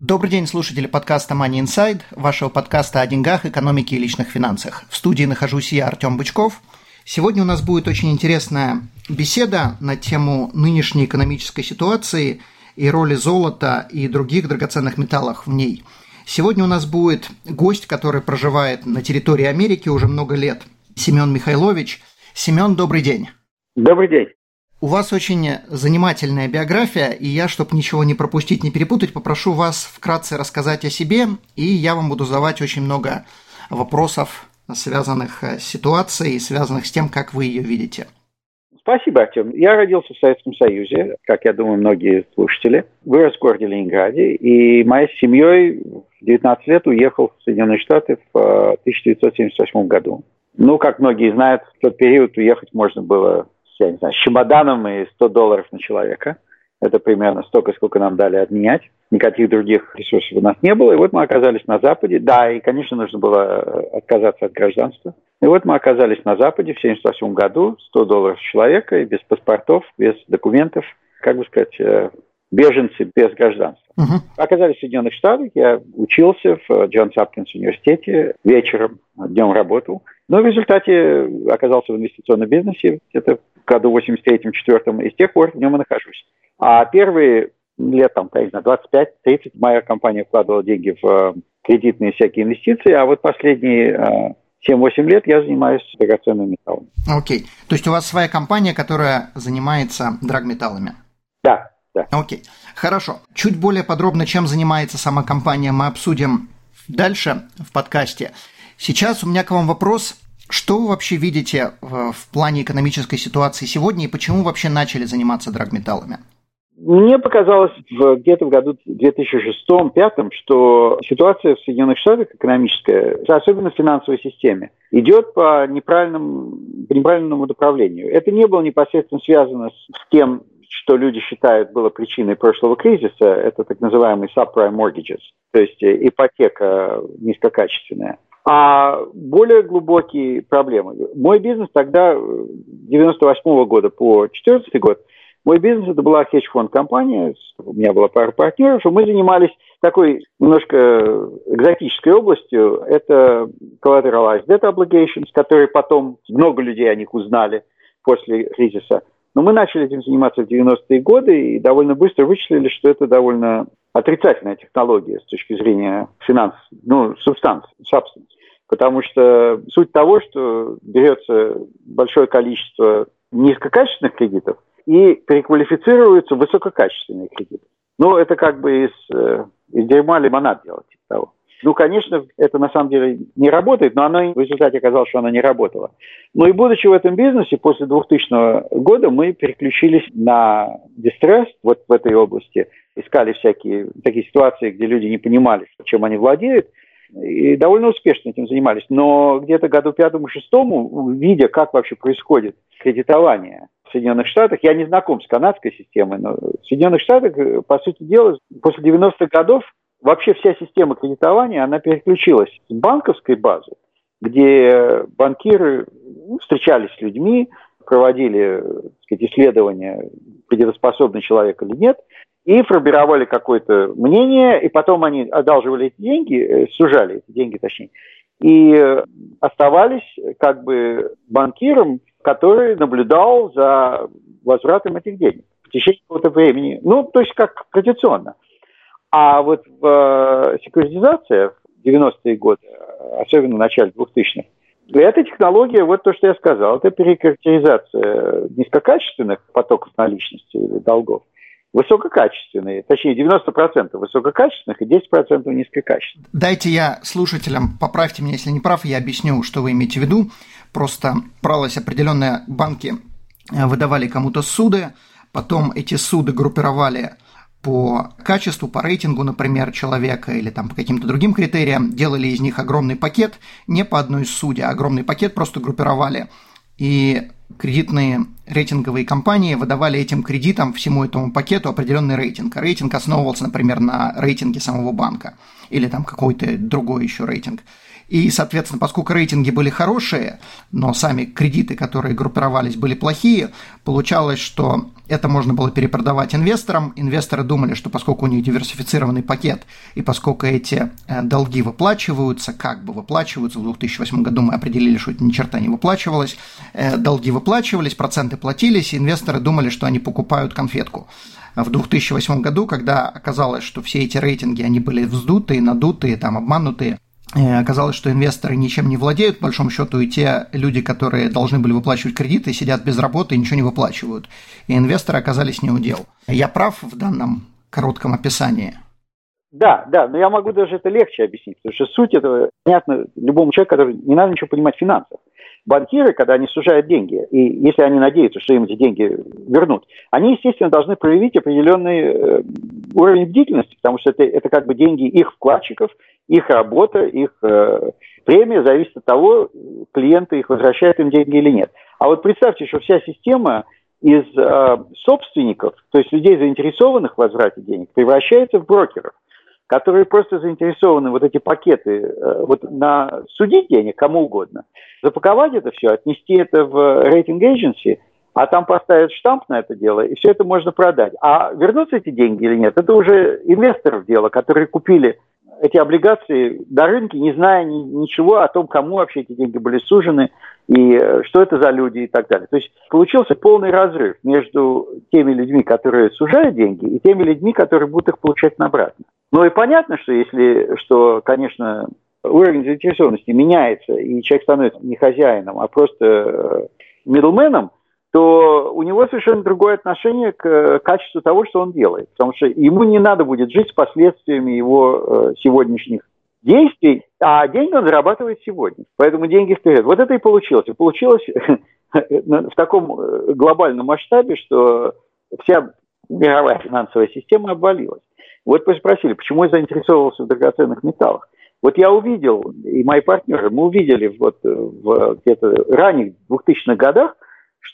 Добрый день, слушатели подкаста Money Inside, вашего подкаста о деньгах, экономике и личных финансах. В студии нахожусь я, Артем Бычков. Сегодня у нас будет очень интересная беседа на тему нынешней экономической ситуации и роли золота и других драгоценных металлов в ней. Сегодня у нас будет гость, который проживает на территории Америки уже много лет, Семен Михайлович. Семен, добрый день. Добрый день. У вас очень занимательная биография, и я, чтобы ничего не пропустить, не перепутать, попрошу вас вкратце рассказать о себе, и я вам буду задавать очень много вопросов, связанных с ситуацией, связанных с тем, как вы ее видите. Спасибо, Артем. Я родился в Советском Союзе, как я думаю, многие слушатели. Вырос в городе Ленинграде, и моей семьей в 19 лет уехал в Соединенные Штаты в 1978 э, году. Ну, как многие знают, в тот период уехать можно было я не знаю, с чемоданом и 100 долларов на человека. Это примерно столько, сколько нам дали обменять. Никаких других ресурсов у нас не было. И вот мы оказались на Западе. Да, и, конечно, нужно было э, отказаться от гражданства. И вот мы оказались на Западе в 1978 году, 100 долларов человека, и без паспортов, без документов, как бы сказать, э, беженцы без гражданства. Uh-huh. Оказались в Соединенных Штатах, я учился в Джонс Хопкинс университете, вечером, днем работал. Но в результате оказался в инвестиционном бизнесе где-то году 83-4, и с тех пор в нем и нахожусь. А первые лет, там, знаю, 25-30 моя компания вкладывала деньги в э, кредитные всякие инвестиции, а вот последние 7-8 э, лет я занимаюсь драгоценными металлами. Окей. Okay. То есть у вас своя компания, которая занимается драгметаллами? Да, да. Окей. Okay. Хорошо. Чуть более подробно, чем занимается сама компания, мы обсудим дальше в подкасте. Сейчас у меня к вам вопрос что вы вообще видите в, в плане экономической ситуации сегодня и почему вообще начали заниматься драгметаллами? Мне показалось где-то в году 2006-2005, что ситуация в Соединенных Штатах экономическая, особенно в финансовой системе, идет по неправильному, по неправильному направлению. Это не было непосредственно связано с тем, что люди считают было причиной прошлого кризиса, это так называемые subprime mortgages, то есть ипотека низкокачественная а более глубокие проблемы. Мой бизнес тогда, 98 -го года по 14 год, мой бизнес это была хедж-фонд компания, у меня была пара партнеров, и мы занимались такой немножко экзотической областью. Это collateralized debt obligations, которые потом много людей о них узнали после кризиса. Но мы начали этим заниматься в 90-е годы и довольно быстро вычислили, что это довольно отрицательная технология с точки зрения финансов, ну, субстанции, substance. Потому что суть того, что берется большое количество низкокачественных кредитов и переквалифицируются высококачественные кредиты. Ну, это как бы из, э, из дерьма лимонад делать. Типа того. Ну, конечно, это на самом деле не работает, но оно в результате оказалось, что оно не работало. Ну и будучи в этом бизнесе, после 2000 года мы переключились на дистресс вот в этой области, искали всякие такие ситуации, где люди не понимали, чем они владеют, и довольно успешно этим занимались. Но где-то году пятому-шестому, видя, как вообще происходит кредитование в Соединенных Штатах, я не знаком с канадской системой, но в Соединенных Штатах, по сути дела, после 90-х годов вообще вся система кредитования, она переключилась с банковской базы, где банкиры встречались с людьми, проводили сказать, исследования, кредитоспособный человек или нет, и формировали какое-то мнение, и потом они одалживали эти деньги, э, сужали эти деньги, точнее, и оставались как бы банкиром, который наблюдал за возвратом этих денег в течение какого-то времени. Ну, то есть как традиционно. А вот в э, секуритизация в 90-е годы, особенно в начале 2000-х, эта технология, вот то, что я сказал, это перекарактеризация низкокачественных потоков наличности или долгов – высококачественные, точнее 90% высококачественных и 10% низкокачественных. Дайте я слушателям, поправьте меня, если не прав, я объясню, что вы имеете в виду. Просто бралось определенные банки, э, выдавали кому-то суды, потом эти суды группировали по качеству, по рейтингу, например, человека или там по каким-то другим критериям, делали из них огромный пакет, не по одной суде, а огромный пакет просто группировали. И кредитные рейтинговые компании выдавали этим кредитам, всему этому пакету определенный рейтинг. рейтинг основывался, например, на рейтинге самого банка или там какой-то другой еще рейтинг. И, соответственно, поскольку рейтинги были хорошие, но сами кредиты, которые группировались, были плохие, получалось, что это можно было перепродавать инвесторам. Инвесторы думали, что поскольку у них диверсифицированный пакет, и поскольку эти э, долги выплачиваются, как бы выплачиваются, в 2008 году мы определили, что это ни черта не выплачивалось, э, долги выплачивались, проценты платились, инвесторы думали, что они покупают конфетку в 2008 году, когда оказалось, что все эти рейтинги, они были вздутые, надутые, там, обманутые, Оказалось, что инвесторы ничем не владеют, по большому счету, и те люди, которые должны были выплачивать кредиты, сидят без работы и ничего не выплачивают. И инвесторы оказались не у дел. Я прав в данном коротком описании? Да, да, но я могу даже это легче объяснить, потому что суть этого понятно любому человеку, который не надо ничего понимать в финансах банкиры, когда они сужают деньги, и если они надеются, что им эти деньги вернут, они, естественно, должны проявить определенный э, уровень бдительности, потому что это, это как бы деньги их вкладчиков, их работа, их э, премия зависит от того, клиенты их возвращают им деньги или нет. А вот представьте, что вся система из э, собственников, то есть людей, заинтересованных в возврате денег, превращается в брокеров которые просто заинтересованы вот эти пакеты э, вот на судить денег кому угодно, запаковать это все, отнести это в рейтинг agency, а там поставят штамп на это дело, и все это можно продать. А вернутся эти деньги или нет, это уже инвесторов дело, которые купили эти облигации на рынке, не зная ни, ничего о том, кому вообще эти деньги были сужены, и э, что это за люди и так далее. То есть получился полный разрыв между теми людьми, которые сужают деньги, и теми людьми, которые будут их получать обратно. Ну и понятно, что если, что, конечно, уровень заинтересованности меняется, и человек становится не хозяином, а просто мидлменом, э, то у него совершенно другое отношение к качеству того, что он делает. Потому что ему не надо будет жить с последствиями его э, сегодняшних действий, а деньги он зарабатывает сегодня. Поэтому деньги вперед. Вот это и получилось. И получилось в таком э, глобальном масштабе, что вся мировая финансовая система обвалилась. Вот вы спросили, почему я заинтересовался в драгоценных металлах. Вот я увидел, и мои партнеры, мы увидели вот в где-то ранних 2000-х годах,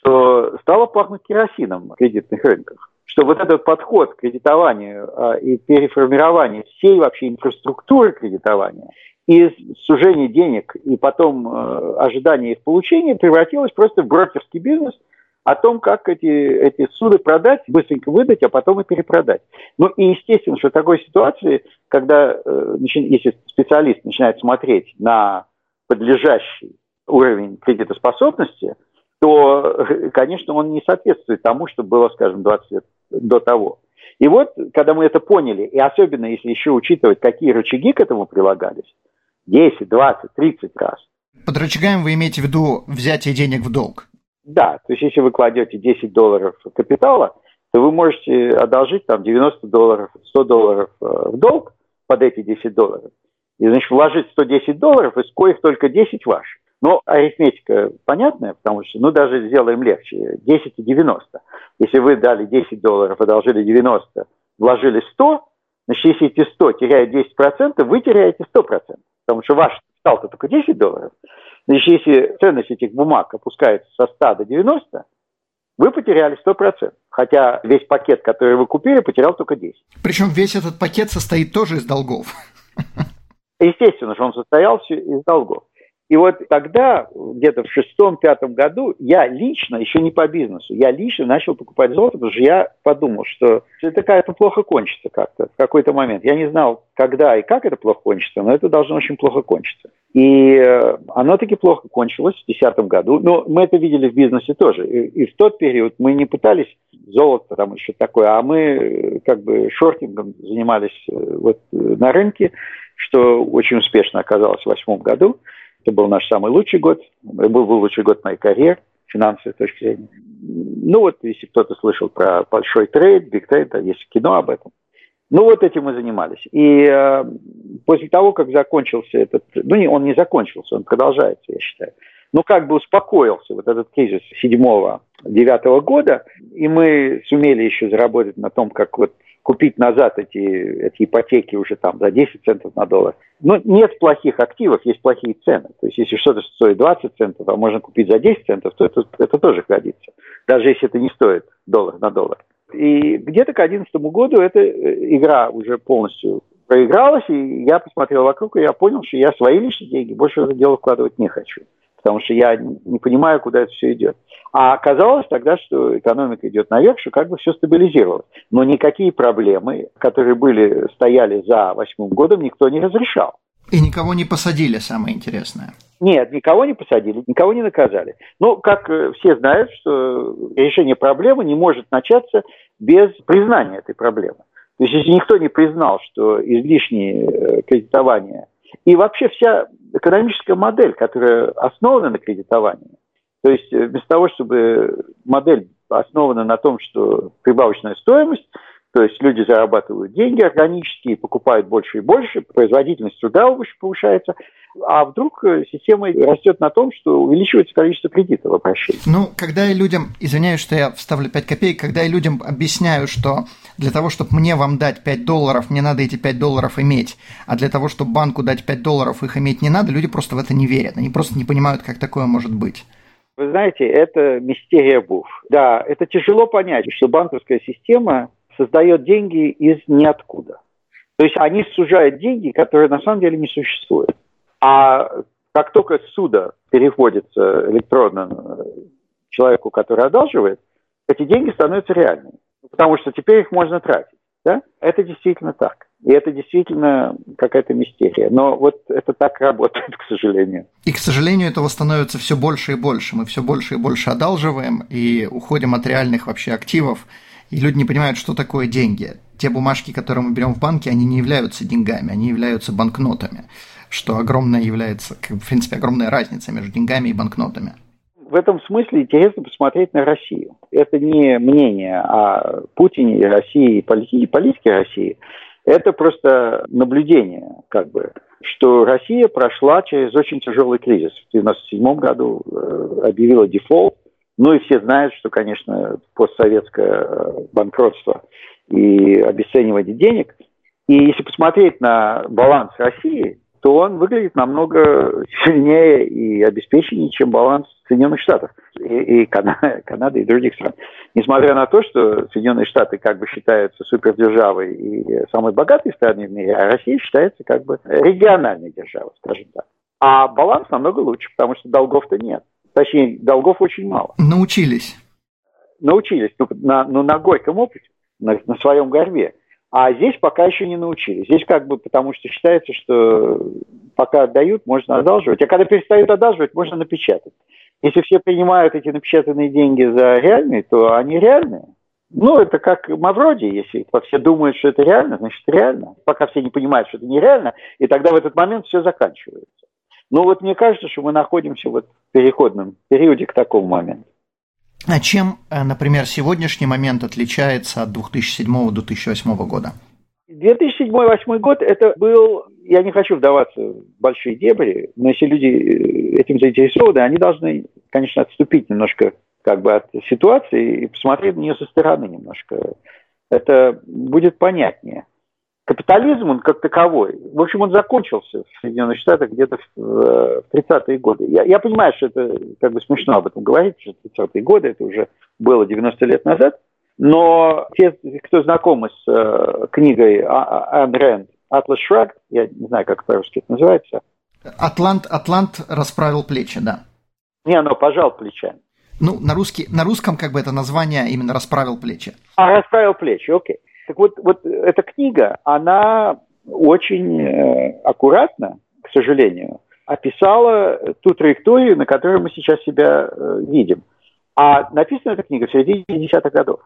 что стало пахнуть керосином в кредитных рынках. Что вот этот подход к кредитованию а, и переформированию всей вообще инфраструктуры кредитования из сужения денег и потом э, ожидания их получения превратилось просто в брокерский бизнес – о том, как эти, эти суды продать, быстренько выдать, а потом и перепродать. Ну и естественно, что в такой ситуации, когда, э, если специалист начинает смотреть на подлежащий уровень кредитоспособности, то, конечно, он не соответствует тому, что было, скажем, 20 лет до того. И вот, когда мы это поняли, и особенно если еще учитывать, какие рычаги к этому прилагались, 10, 20, 30 раз. Под рычагами вы имеете в виду взятие денег в долг? Да, то есть если вы кладете 10 долларов капитала, то вы можете одолжить там 90 долларов, 100 долларов э, в долг под эти 10 долларов. И, значит, вложить 110 долларов, из коих только 10 ваши. Но арифметика понятная, потому что, ну, даже сделаем легче, 10 и 90. Если вы дали 10 долларов, одолжили 90, вложили 100, значит, если эти 100 теряют 10%, вы теряете 100%, потому что ваш капитал-то только 10 долларов, Значит, если ценность этих бумаг опускается со 100 до 90, вы потеряли 100%. Хотя весь пакет, который вы купили, потерял только 10. Причем весь этот пакет состоит тоже из долгов. Естественно, что он состоял из долгов. И вот тогда, где-то в шестом-пятом году, я лично, еще не по бизнесу, я лично начал покупать золото, потому что я подумал, что это как-то плохо кончится как-то в какой-то момент. Я не знал, когда и как это плохо кончится, но это должно очень плохо кончиться. И э, оно таки плохо кончилось в 2010 году. Но мы это видели в бизнесе тоже. И, и в тот период мы не пытались золото там еще такое, а мы э, как бы шортингом занимались э, вот на рынке, что очень успешно оказалось в 2008 году. Это был наш самый лучший год. Это был, лучший год моей карьеры, финансовой точки зрения. Ну вот, если кто-то слышал про большой trade, big trade, да, есть кино об этом. Ну вот этим мы занимались. И э, после того, как закончился этот, ну не, он не закончился, он продолжается, я считаю. Ну как бы успокоился вот этот кризис седьмого, девятого года, и мы сумели еще заработать на том, как вот купить назад эти, эти ипотеки уже там за 10 центов на доллар. Но нет плохих активов, есть плохие цены. То есть если что-то стоит 20 центов, а можно купить за 10 центов, то это, это тоже годится. Даже если это не стоит доллар на доллар. И где-то к 2011 году эта э, игра уже полностью проигралась, и я посмотрел вокруг, и я понял, что я свои личные деньги больше в это дело вкладывать не хочу потому что я не понимаю, куда это все идет. А оказалось тогда, что экономика идет наверх, что как бы все стабилизировалось. Но никакие проблемы, которые были, стояли за восьмым годом, никто не разрешал. И никого не посадили, самое интересное. Нет, никого не посадили, никого не наказали. Но, как э, все знают, что решение проблемы не может начаться без признания этой проблемы. То есть, если никто не признал, что излишнее э, кредитование и вообще вся экономическая модель, которая основана на кредитовании, то есть э, вместо того, чтобы модель основана на том, что прибавочная стоимость, то есть люди зарабатывают деньги органически, покупают больше и больше, производительность труда повышается, а вдруг э, система растет на том, что увеличивается количество кредитов в обращении. Ну, когда я людям, извиняюсь, что я вставлю 5 копеек, когда я людям объясняю, что для того, чтобы мне вам дать 5 долларов, мне надо эти 5 долларов иметь, а для того, чтобы банку дать 5 долларов, их иметь не надо, люди просто в это не верят, они просто не понимают, как такое может быть. Вы знаете, это мистерия буф. Да, это тяжело понять, что банковская система создает деньги из ниоткуда. То есть они сужают деньги, которые на самом деле не существуют. А как только суда переводится электронно человеку, который одалживает, эти деньги становятся реальными. Потому что теперь их можно тратить. Да? Это действительно так. И это действительно какая-то мистерия. Но вот это так работает, к сожалению. И, к сожалению, этого становится все больше и больше. Мы все больше и больше одалживаем и уходим от реальных вообще активов и люди не понимают, что такое деньги. Те бумажки, которые мы берем в банке, они не являются деньгами, они являются банкнотами, что огромная является, в принципе, огромная разница между деньгами и банкнотами. В этом смысле интересно посмотреть на Россию. Это не мнение о Путине и России, и политике, политике России. Это просто наблюдение, как бы, что Россия прошла через очень тяжелый кризис. В 1997 году э, объявила дефолт, ну и все знают, что, конечно, постсоветское э, банкротство и обесценивание денег. И если посмотреть на баланс России, то он выглядит намного сильнее и обеспеченнее, чем баланс Соединенных Штатов и, и Канады, Канады и других стран. Несмотря на то, что Соединенные Штаты как бы считаются супердержавой и самой богатой страной в мире, а Россия считается как бы региональной державой, скажем так. А баланс намного лучше, потому что долгов-то нет. Точнее, долгов очень мало. Научились. Научились, ну, на, ну, на горьком опыте, на, на своем горбе. А здесь пока еще не научились. Здесь как бы потому что считается, что пока отдают, можно одалживать. А когда перестают одалживать, можно напечатать. Если все принимают эти напечатанные деньги за реальные, то они реальные. Ну, это как Мавроди, если все думают, что это реально, значит реально. Пока все не понимают, что это нереально, и тогда в этот момент все заканчивается. Ну вот мне кажется, что мы находимся вот в переходном периоде к такому моменту. А чем, э, например, сегодняшний момент отличается от 2007-2008 года? 2007-2008 год это был, я не хочу вдаваться в большие дебри, но если люди э, этим заинтересованы, они должны, конечно, отступить немножко как бы от ситуации и посмотреть на нее со стороны немножко. Это будет понятнее капитализм, он как таковой, в общем, он закончился в Соединенных Штатах где-то в 30-е годы. Я, я понимаю, что это как бы смешно об этом говорить, что 30-е годы, это уже было 90 лет назад, но те, кто знакомы с э, книгой а, а, Ан Рэнд «Атлас Шраг», я не знаю, как по-русски это называется. Атлант, Атлант расправил плечи, да. Не, оно пожал плечами. Ну, на, русский, на русском как бы это название именно расправил плечи. А, расправил плечи, окей. Так вот, вот эта книга, она очень э, аккуратно, к сожалению, описала ту траекторию, на которой мы сейчас себя э, видим. А написана эта книга в середине 50-х годов.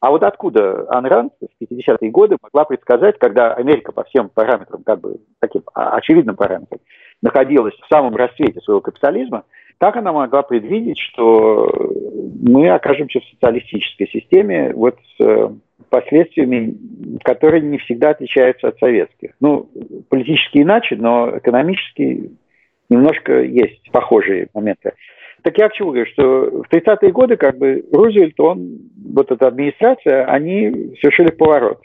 А вот откуда Ан Ранд в 50-е годы могла предсказать, когда Америка по всем параметрам, как бы таким очевидным параметрам, находилась в самом расцвете своего капитализма, как она могла предвидеть, что мы окажемся в социалистической системе вот с э, последствиями, которые не всегда отличаются от советских. Ну, политически иначе, но экономически немножко есть похожие моменты. Так я к чему говорю, что в 30-е годы как бы Рузвельт, он, вот эта администрация, они совершили поворот.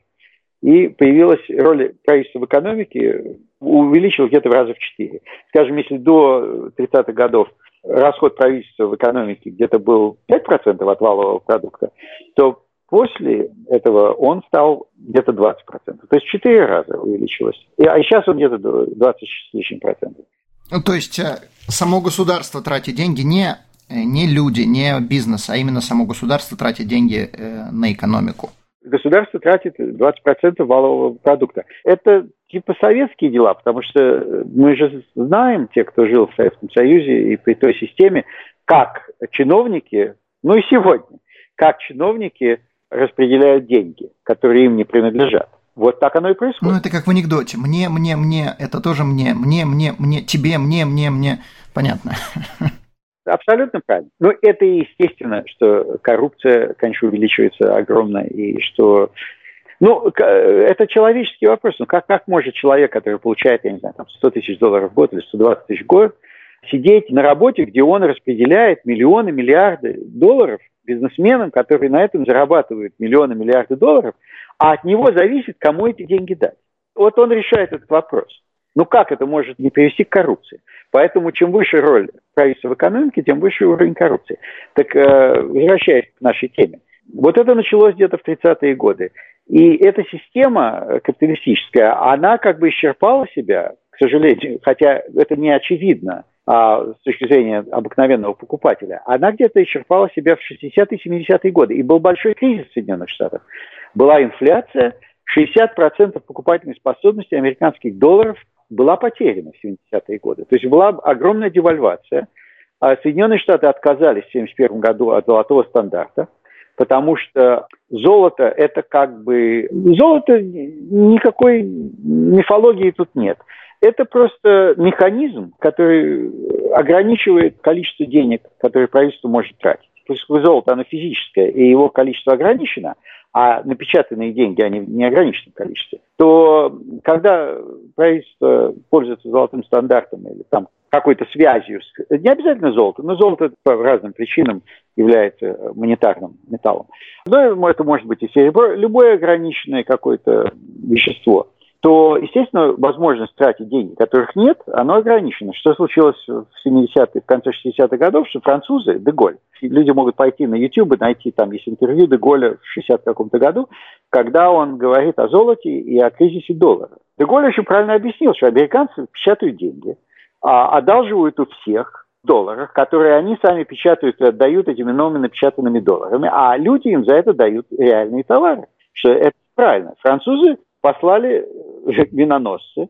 и появилась роль правительства в экономике, увеличилась где-то в раза в четыре. Скажем, если до 30-х годов расход правительства в экономике где-то был 5% от валового продукта, то после этого он стал где-то 20%. То есть в 4 раза увеличилось. А сейчас он где-то 20 с лишним процентов. Ну, то есть э, само государство тратит деньги не, не люди, не бизнес, а именно само государство тратит деньги э, на экономику. Государство тратит 20% валового продукта. Это типа советские дела, потому что мы же знаем, те, кто жил в Советском Союзе и при той системе, как чиновники, ну и сегодня, как чиновники распределяют деньги, которые им не принадлежат. Вот так оно и происходит. Ну, это как в анекдоте. Мне, мне, мне, это тоже мне, мне, мне, мне, тебе, мне, мне, мне. Понятно. Абсолютно правильно. Но это естественно, что коррупция, конечно, увеличивается огромно, и что ну, это человеческий вопрос. Ну, как, как может человек, который получает, я не знаю, там 100 тысяч долларов в год или 120 тысяч в год, сидеть на работе, где он распределяет миллионы, миллиарды долларов бизнесменам, которые на этом зарабатывают миллионы, миллиарды долларов, а от него зависит, кому эти деньги дать. Вот он решает этот вопрос. Ну как это может не привести к коррупции? Поэтому чем выше роль правительства в экономике, тем выше уровень коррупции. Так э, возвращаясь к нашей теме. Вот это началось где-то в 30-е годы. И эта система капиталистическая, она как бы исчерпала себя, к сожалению, хотя это не очевидно а, с точки зрения обыкновенного покупателя, она где-то исчерпала себя в 60-е, 70-е годы. И был большой кризис в Соединенных Штатах. Была инфляция, 60% покупательной способности американских долларов была потеряна в 70-е годы. То есть была огромная девальвация. А Соединенные Штаты отказались в 1971 году от золотого стандарта – потому что золото это как бы... Золото никакой мифологии тут нет. Это просто механизм, который ограничивает количество денег, которые правительство может тратить. Поскольку золото, оно физическое, и его количество ограничено, а напечатанные деньги, они в неограниченном количестве, то когда правительство пользуется золотым стандартом или там какой-то связью, не обязательно золото, но золото по разным причинам является монетарным металлом. Но это может быть и серебро, любое ограниченное какое-то вещество – то, естественно, возможность тратить деньги, которых нет, оно ограничено. Что случилось в 70-е, в конце 60-х годов, что французы, Деголь, люди могут пойти на YouTube и найти, там есть интервью Деголя в 60 каком-то году, когда он говорит о золоте и о кризисе доллара. Деголь очень правильно объяснил, что американцы печатают деньги, а одалживают у всех долларах, которые они сами печатают и отдают этими новыми напечатанными долларами, а люди им за это дают реальные товары. Что это правильно. Французы послали миноносцы,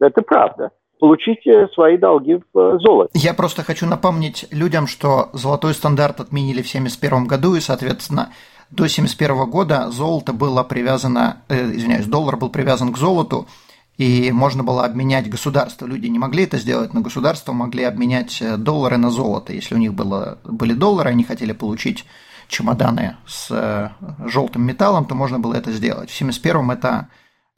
это правда, получить э, свои долги в э, золоте. Я просто хочу напомнить людям, что золотой стандарт отменили в 1971 году, и, соответственно, до 1971 года золото было привязано, э, извиняюсь, доллар был привязан к золоту, и можно было обменять государство. Люди не могли это сделать, но государства могли обменять э, доллары на золото. Если у них было, были доллары, они хотели получить чемоданы с желтым металлом, то можно было это сделать. В 1971 это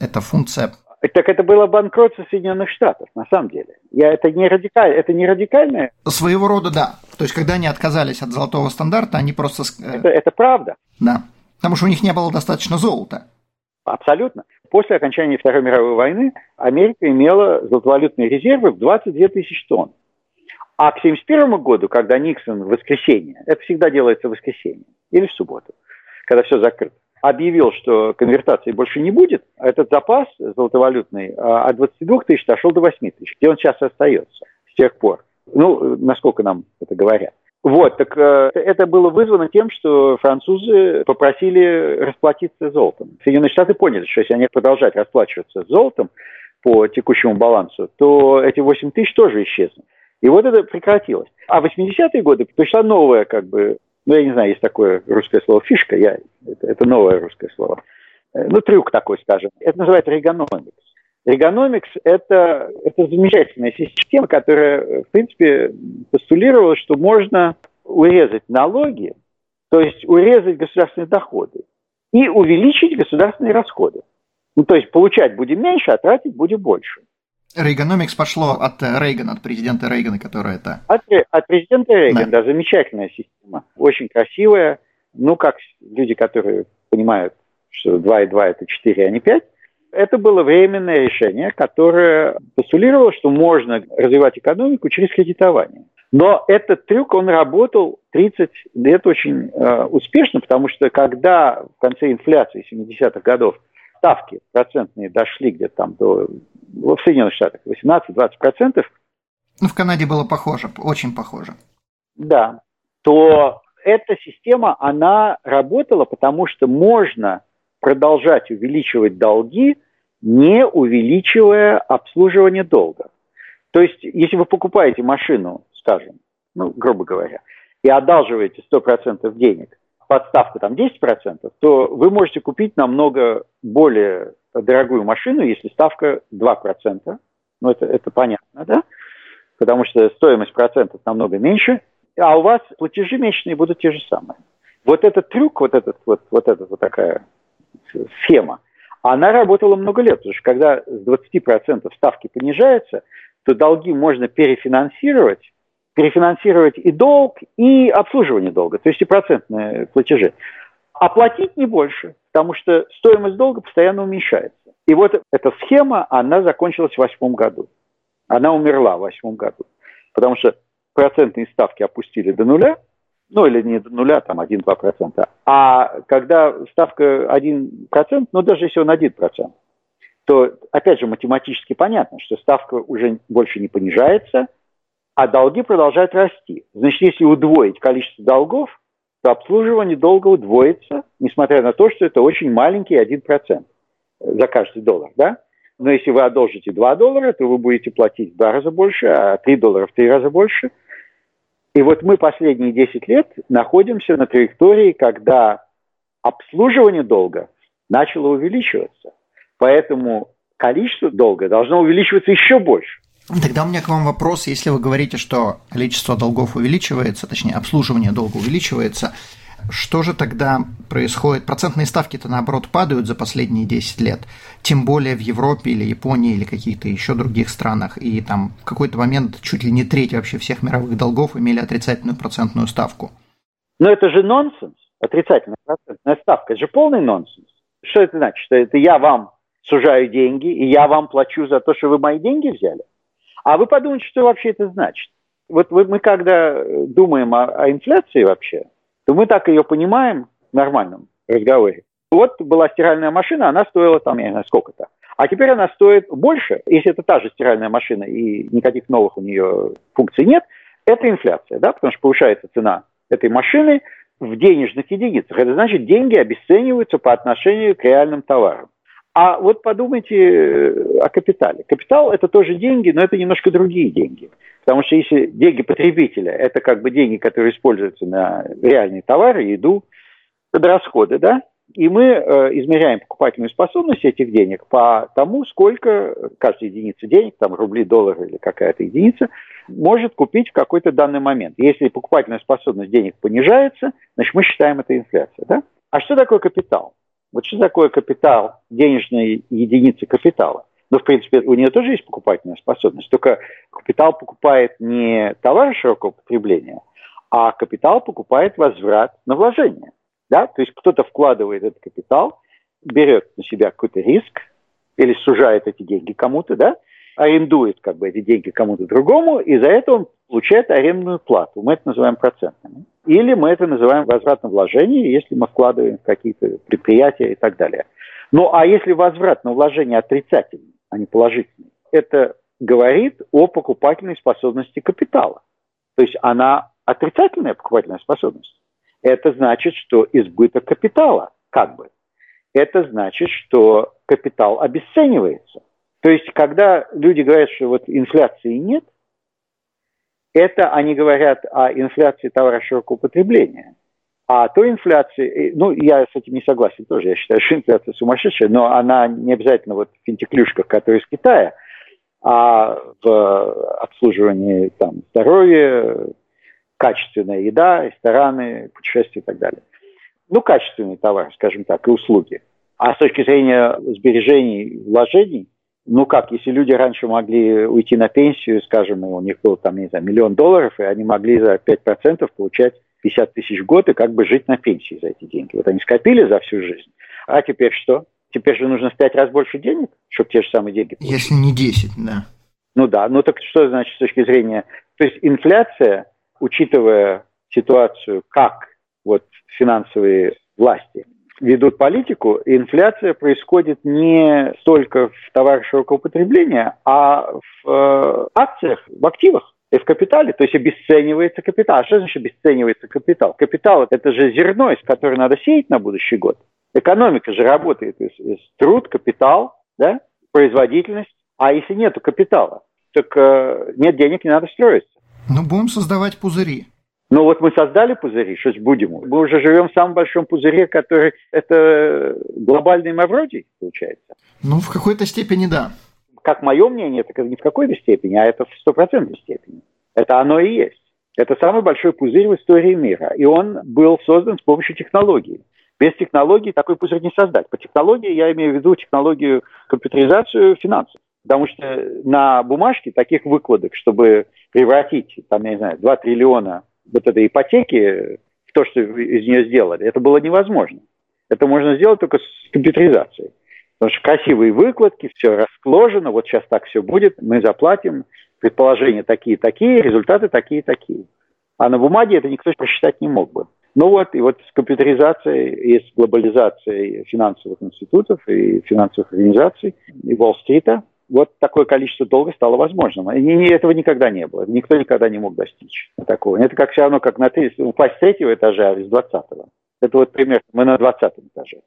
эта функция так это было банкротство Соединенных Штатов, на самом деле. Я, это, не радикаль, это не радикальное? Своего рода, да. То есть, когда они отказались от золотого стандарта, они просто... Э, это, это правда. Да. Потому что у них не было достаточно золота. Абсолютно. После окончания Второй мировой войны Америка имела золотовалютные резервы в 22 тысячи тонн. А к 1971 году, когда Никсон в воскресенье, это всегда делается в воскресенье или в субботу, когда все закрыто, объявил, что конвертации больше не будет, а этот запас золотовалютный а, от 22 тысяч дошел до 8 тысяч, где он сейчас остается с тех пор. Ну, насколько нам это говорят. Вот, так э, это было вызвано тем, что французы попросили расплатиться золотом. Соединенные Штаты поняли, что если они продолжать расплачиваться золотом по текущему балансу, то эти 8 тысяч тоже исчезнут. И вот это прекратилось. А в 80-е годы пришла новая как бы ну, я не знаю, есть такое русское слово фишка, я, это, это новое русское слово. Э, ну, трюк такой, скажем. Это называется регономикс. Регономикс – это, это замечательная система, которая, в принципе, постулировала, что можно урезать налоги, то есть урезать государственные доходы и увеличить государственные расходы. Ну, то есть получать будем меньше, а тратить будем больше. Рейгономикс пошло от Рейгана, от президента Рейгана, который это... От, от президента Рейгана, да. да, замечательная система, очень красивая. Ну, как люди, которые понимают, что 2 и 2 это 4, а не 5, Это было временное решение, которое постулировало, что можно развивать экономику через кредитование. Но этот трюк, он работал 30 лет очень э, успешно, потому что когда в конце инфляции 70-х годов ставки процентные дошли где-то там до, в Соединенных Штатах 18-20%. Ну, в Канаде было похоже, очень похоже. Да, то эта система, она работала, потому что можно продолжать увеличивать долги, не увеличивая обслуживание долга. То есть, если вы покупаете машину скажем, ну, грубо говоря, и одалживаете 100% денег, подставку там 10%, то вы можете купить намного более дорогую машину, если ставка 2%. Ну, это, это понятно, да? Потому что стоимость процентов намного меньше, а у вас платежи месячные будут те же самые. Вот этот трюк, вот, этот, вот, вот эта вот такая схема, она работала много лет, потому что когда с 20% ставки понижаются, то долги можно перефинансировать перефинансировать и долг, и обслуживание долга, то есть и процентные платежи. Оплатить не больше, потому что стоимость долга постоянно уменьшается. И вот эта схема, она закончилась в восьмом году. Она умерла в восьмом году. Потому что процентные ставки опустили до нуля, ну или не до нуля, там 1-2%. А когда ставка 1%, ну даже если он 1%, то опять же математически понятно, что ставка уже больше не понижается – а долги продолжают расти. Значит, если удвоить количество долгов, то обслуживание долга удвоится, несмотря на то, что это очень маленький 1% за каждый доллар, да? Но если вы одолжите 2 доллара, то вы будете платить в два раза больше, а 3 доллара в три раза больше. И вот мы последние 10 лет находимся на траектории, когда обслуживание долга начало увеличиваться. Поэтому количество долга должно увеличиваться еще больше. Тогда у меня к вам вопрос, если вы говорите, что количество долгов увеличивается, точнее обслуживание долга увеличивается, что же тогда происходит? Процентные ставки-то наоборот падают за последние 10 лет, тем более в Европе или Японии или каких-то еще других странах, и там в какой-то момент чуть ли не треть вообще всех мировых долгов имели отрицательную процентную ставку. Но это же нонсенс, отрицательная процентная ставка, это же полный нонсенс. Что это значит? Что это я вам сужаю деньги, и я вам плачу за то, что вы мои деньги взяли? А вы подумайте, что вообще это значит. Вот мы когда думаем о, о инфляции вообще, то мы так ее понимаем в нормальном разговоре. Вот была стиральная машина, она стоила там, я не знаю, сколько-то. А теперь она стоит больше, если это та же стиральная машина и никаких новых у нее функций нет, это инфляция, да, потому что повышается цена этой машины в денежных единицах. Это значит, деньги обесцениваются по отношению к реальным товарам. А вот подумайте э, о капитале. Капитал – это тоже деньги, но это немножко другие деньги. Потому что если деньги потребителя – это как бы деньги, которые используются на реальные товары, еду, это расходы, да? И мы э, измеряем покупательную способность этих денег по тому, сколько каждая единица денег, там рубли, доллары или какая-то единица, может купить в какой-то данный момент. Если покупательная способность денег понижается, значит мы считаем это инфляцией. Да? А что такое капитал? Вот что такое капитал, денежные единицы капитала? Ну, в принципе, у нее тоже есть покупательная способность, только капитал покупает не товары широкого потребления, а капитал покупает возврат на вложение. Да? То есть кто-то вкладывает этот капитал, берет на себя какой-то риск или сужает эти деньги кому-то, да, арендует как бы эти деньги кому-то другому, и за это он получает арендную плату. Мы это называем процентами. Или мы это называем возвратным вложением, если мы вкладываем в какие-то предприятия и так далее. Ну а если возврат на вложение отрицательный, а не положительный, это говорит о покупательной способности капитала. То есть она отрицательная покупательная способность. Это значит, что избыток капитала, как бы. Это значит, что капитал обесценивается. То есть, когда люди говорят, что вот инфляции нет, это они говорят о инфляции товара широкого потребления. А то инфляция, ну, я с этим не согласен тоже, я считаю, что инфляция сумасшедшая, но она не обязательно вот в финтеклюшках, которые из Китая, а в обслуживании там, здоровья, качественная еда, рестораны, путешествия и так далее. Ну, качественный товар, скажем так, и услуги. А с точки зрения сбережений, вложений, ну как, если люди раньше могли уйти на пенсию, скажем, у них был там, не знаю, миллион долларов, и они могли за 5% получать 50 тысяч в год и как бы жить на пенсии за эти деньги. Вот они скопили за всю жизнь. А теперь что? Теперь же нужно в пять раз больше денег, чтобы те же самые деньги получить. Если не 10, да. Ну да, ну так что значит с точки зрения... То есть инфляция, учитывая ситуацию, как вот финансовые власти ведут политику, инфляция происходит не столько в товарах широкого потребления, а в э, акциях, в активах и в капитале, то есть обесценивается капитал. А что значит обесценивается капитал? Капитал – это же зерно, из которого надо сеять на будущий год. Экономика же работает из, из труд, капитал, да, производительность. А если нет капитала, так э, нет денег, не надо строиться. Ну, будем создавать пузыри. Ну вот мы создали пузыри, что будем? Мы уже живем в самом большом пузыре, который это глобальный Мавродий, получается. Ну, в какой-то степени да. Как мое мнение, это не в какой-то степени, а это в стопроцентной степени. Это оно и есть. Это самый большой пузырь в истории мира. И он был создан с помощью технологий. Без технологий такой пузырь не создать. По технологии я имею в виду технологию компьютеризацию финансов. Потому что на бумажке таких выкладок, чтобы превратить, там, я не знаю, 2 триллиона вот этой ипотеки то, что из нее сделали, это было невозможно. Это можно сделать только с компьютеризацией. Потому что красивые выкладки, все расположено, вот сейчас так все будет, мы заплатим, предположения такие-такие, результаты такие-такие. А на бумаге это никто просчитать не мог бы. Ну вот, и вот с компьютеризацией и с глобализацией финансовых институтов и финансовых организаций и Уолл-стрита вот такое количество долга стало возможным. И этого никогда не было. Никто никогда не мог достичь такого. Это как все равно, как на три, упасть с третьего этажа или с двадцатого. Это вот пример. Мы на двадцатом этаже.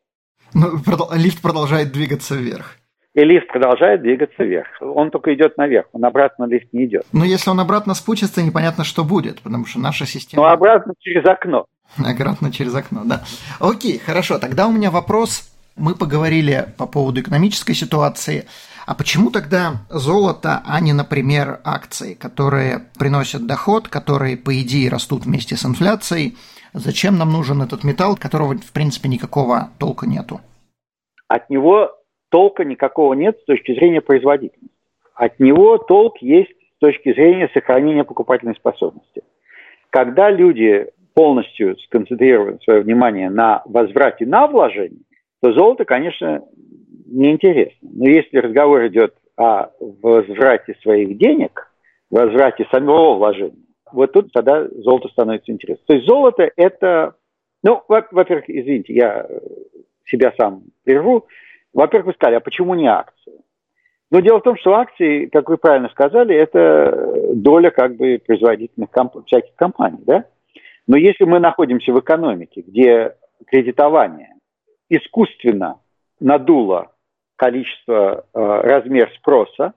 Ну, лифт продолжает двигаться вверх. И лифт продолжает двигаться вверх. Он только идет наверх, он обратно лифт не идет. Но если он обратно спустится, непонятно, что будет, потому что наша система... Ну, обратно через окно. Обратно через окно, да. Окей, хорошо. Тогда у меня вопрос. Мы поговорили по поводу экономической ситуации. А почему тогда золото, а не, например, акции, которые приносят доход, которые, по идее, растут вместе с инфляцией? Зачем нам нужен этот металл, которого, в принципе, никакого толка нету? От него толка никакого нет с точки зрения производительности. От него толк есть с точки зрения сохранения покупательной способности. Когда люди полностью сконцентрируют свое внимание на возврате на вложение, то золото, конечно, неинтересно. Но если разговор идет о возврате своих денег, возврате самого вложения, вот тут тогда золото становится интересным. То есть золото это, ну, во-первых, извините, я себя сам прерву. Во-первых, вы сказали, а почему не акции? Но дело в том, что акции, как вы правильно сказали, это доля как бы производительных комп- всяких компаний, да? Но если мы находимся в экономике, где кредитование искусственно надуло количество, э, размер спроса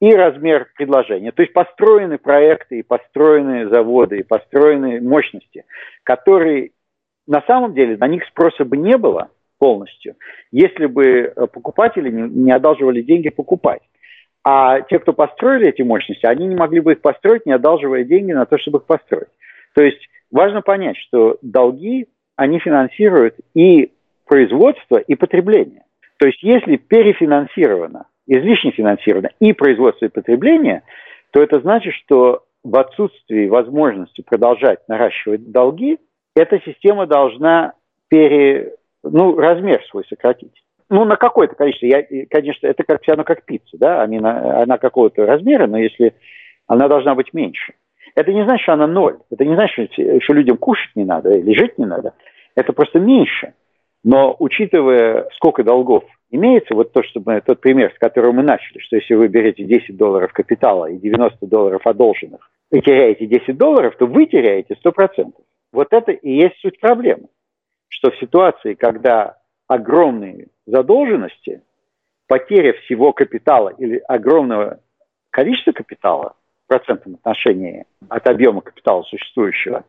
и размер предложения. То есть построены проекты и построены заводы и построены мощности, которые на самом деле на них спроса бы не было полностью, если бы э, покупатели не, одалживали деньги покупать. А те, кто построили эти мощности, они не могли бы их построить, не одалживая деньги на то, чтобы их построить. То есть важно понять, что долги, они финансируют и производство, и потребление. То есть если перефинансировано, излишне финансировано и производство, и потребление, то это значит, что в отсутствии возможности продолжать наращивать долги, эта система должна пере, ну, размер свой сократить. Ну, на какое-то количество. Я, конечно, это как все равно как пицца, да, она, она какого-то размера, но если она должна быть меньше. Это не значит, что она ноль. Это не значит, что людям кушать не надо или жить не надо. Это просто меньше. Но учитывая, сколько долгов имеется, вот то, что мы, тот пример, с которого мы начали, что если вы берете 10 долларов капитала и 90 долларов одолженных, и теряете 10 долларов, то вы теряете 100%. Вот это и есть суть проблемы. Что в ситуации, когда огромные задолженности, потеря всего капитала или огромного количества капитала в процентном отношении от объема капитала существующего,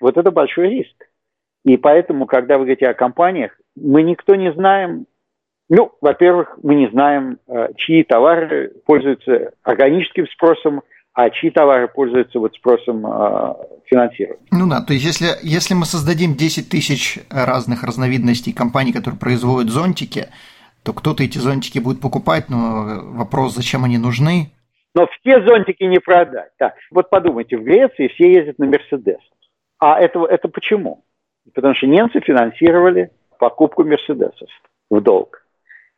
вот это большой риск. И поэтому, когда вы говорите о компаниях, мы никто не знаем, ну, во-первых, мы не знаем, э, чьи товары пользуются органическим спросом, а чьи товары пользуются вот спросом э, финансирования. Ну да, то есть если, если мы создадим 10 тысяч разных разновидностей компаний, которые производят зонтики, то кто-то эти зонтики будет покупать, но вопрос, зачем они нужны? Но все зонтики не продать. Да. Вот подумайте, в Греции все ездят на Мерседес. А это, это почему? Потому что немцы финансировали покупку Мерседесов в долг.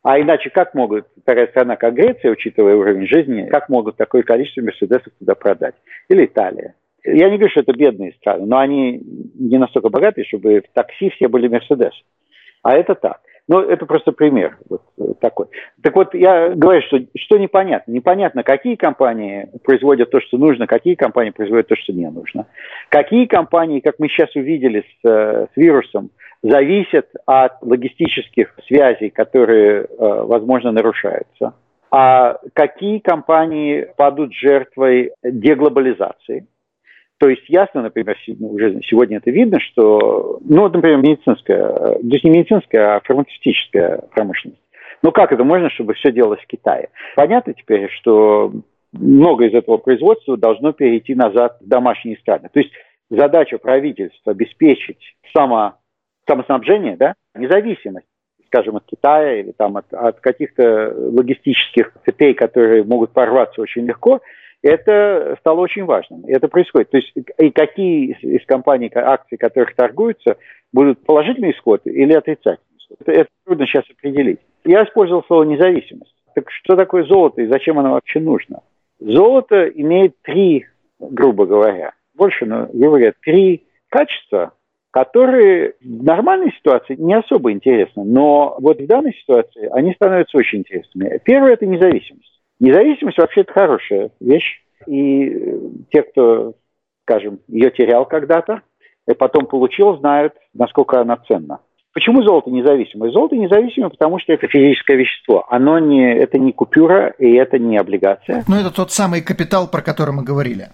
А иначе как могут такая страна, как Греция, учитывая уровень жизни, как могут такое количество Мерседесов туда продать? Или Италия? Я не говорю, что это бедные страны, но они не настолько богатые, чтобы в такси все были Мерседесы. А это так. Ну, это просто пример вот такой. Так вот, я говорю, что, что непонятно. Непонятно, какие компании производят то, что нужно, какие компании производят то, что не нужно. Какие компании, как мы сейчас увидели с, э, с вирусом, зависят от логистических связей, которые, э, возможно, нарушаются. А какие компании падут жертвой деглобализации – то есть ясно, например, уже сегодня это видно, что, ну, например, медицинская, то есть не медицинская, а фармацевтическая промышленность. Ну как это можно, чтобы все делалось в Китае? Понятно теперь, что много из этого производства должно перейти назад в домашние страны. То есть задача правительства обеспечить само, самоснабжение, да, независимость, скажем, от Китая или там от, от каких-то логистических цепей, которые могут порваться очень легко – это стало очень важным. Это происходит. То есть и какие из компаний, акций, которых торгуются, будут положительный исход или отрицательный исход. Это, это трудно сейчас определить. Я использовал слово независимость. Так что такое золото и зачем оно вообще нужно? Золото имеет три, грубо говоря, больше, но говорят, три качества, которые в нормальной ситуации не особо интересны, но вот в данной ситуации они становятся очень интересными. Первое – это независимость. Независимость вообще это хорошая вещь. И э, те, кто, скажем, ее терял когда-то, и потом получил, знают, насколько она ценна. Почему золото независимое? Золото независимое, потому что это физическое вещество. Оно не, это не купюра и это не облигация. Но это тот самый капитал, про который мы говорили.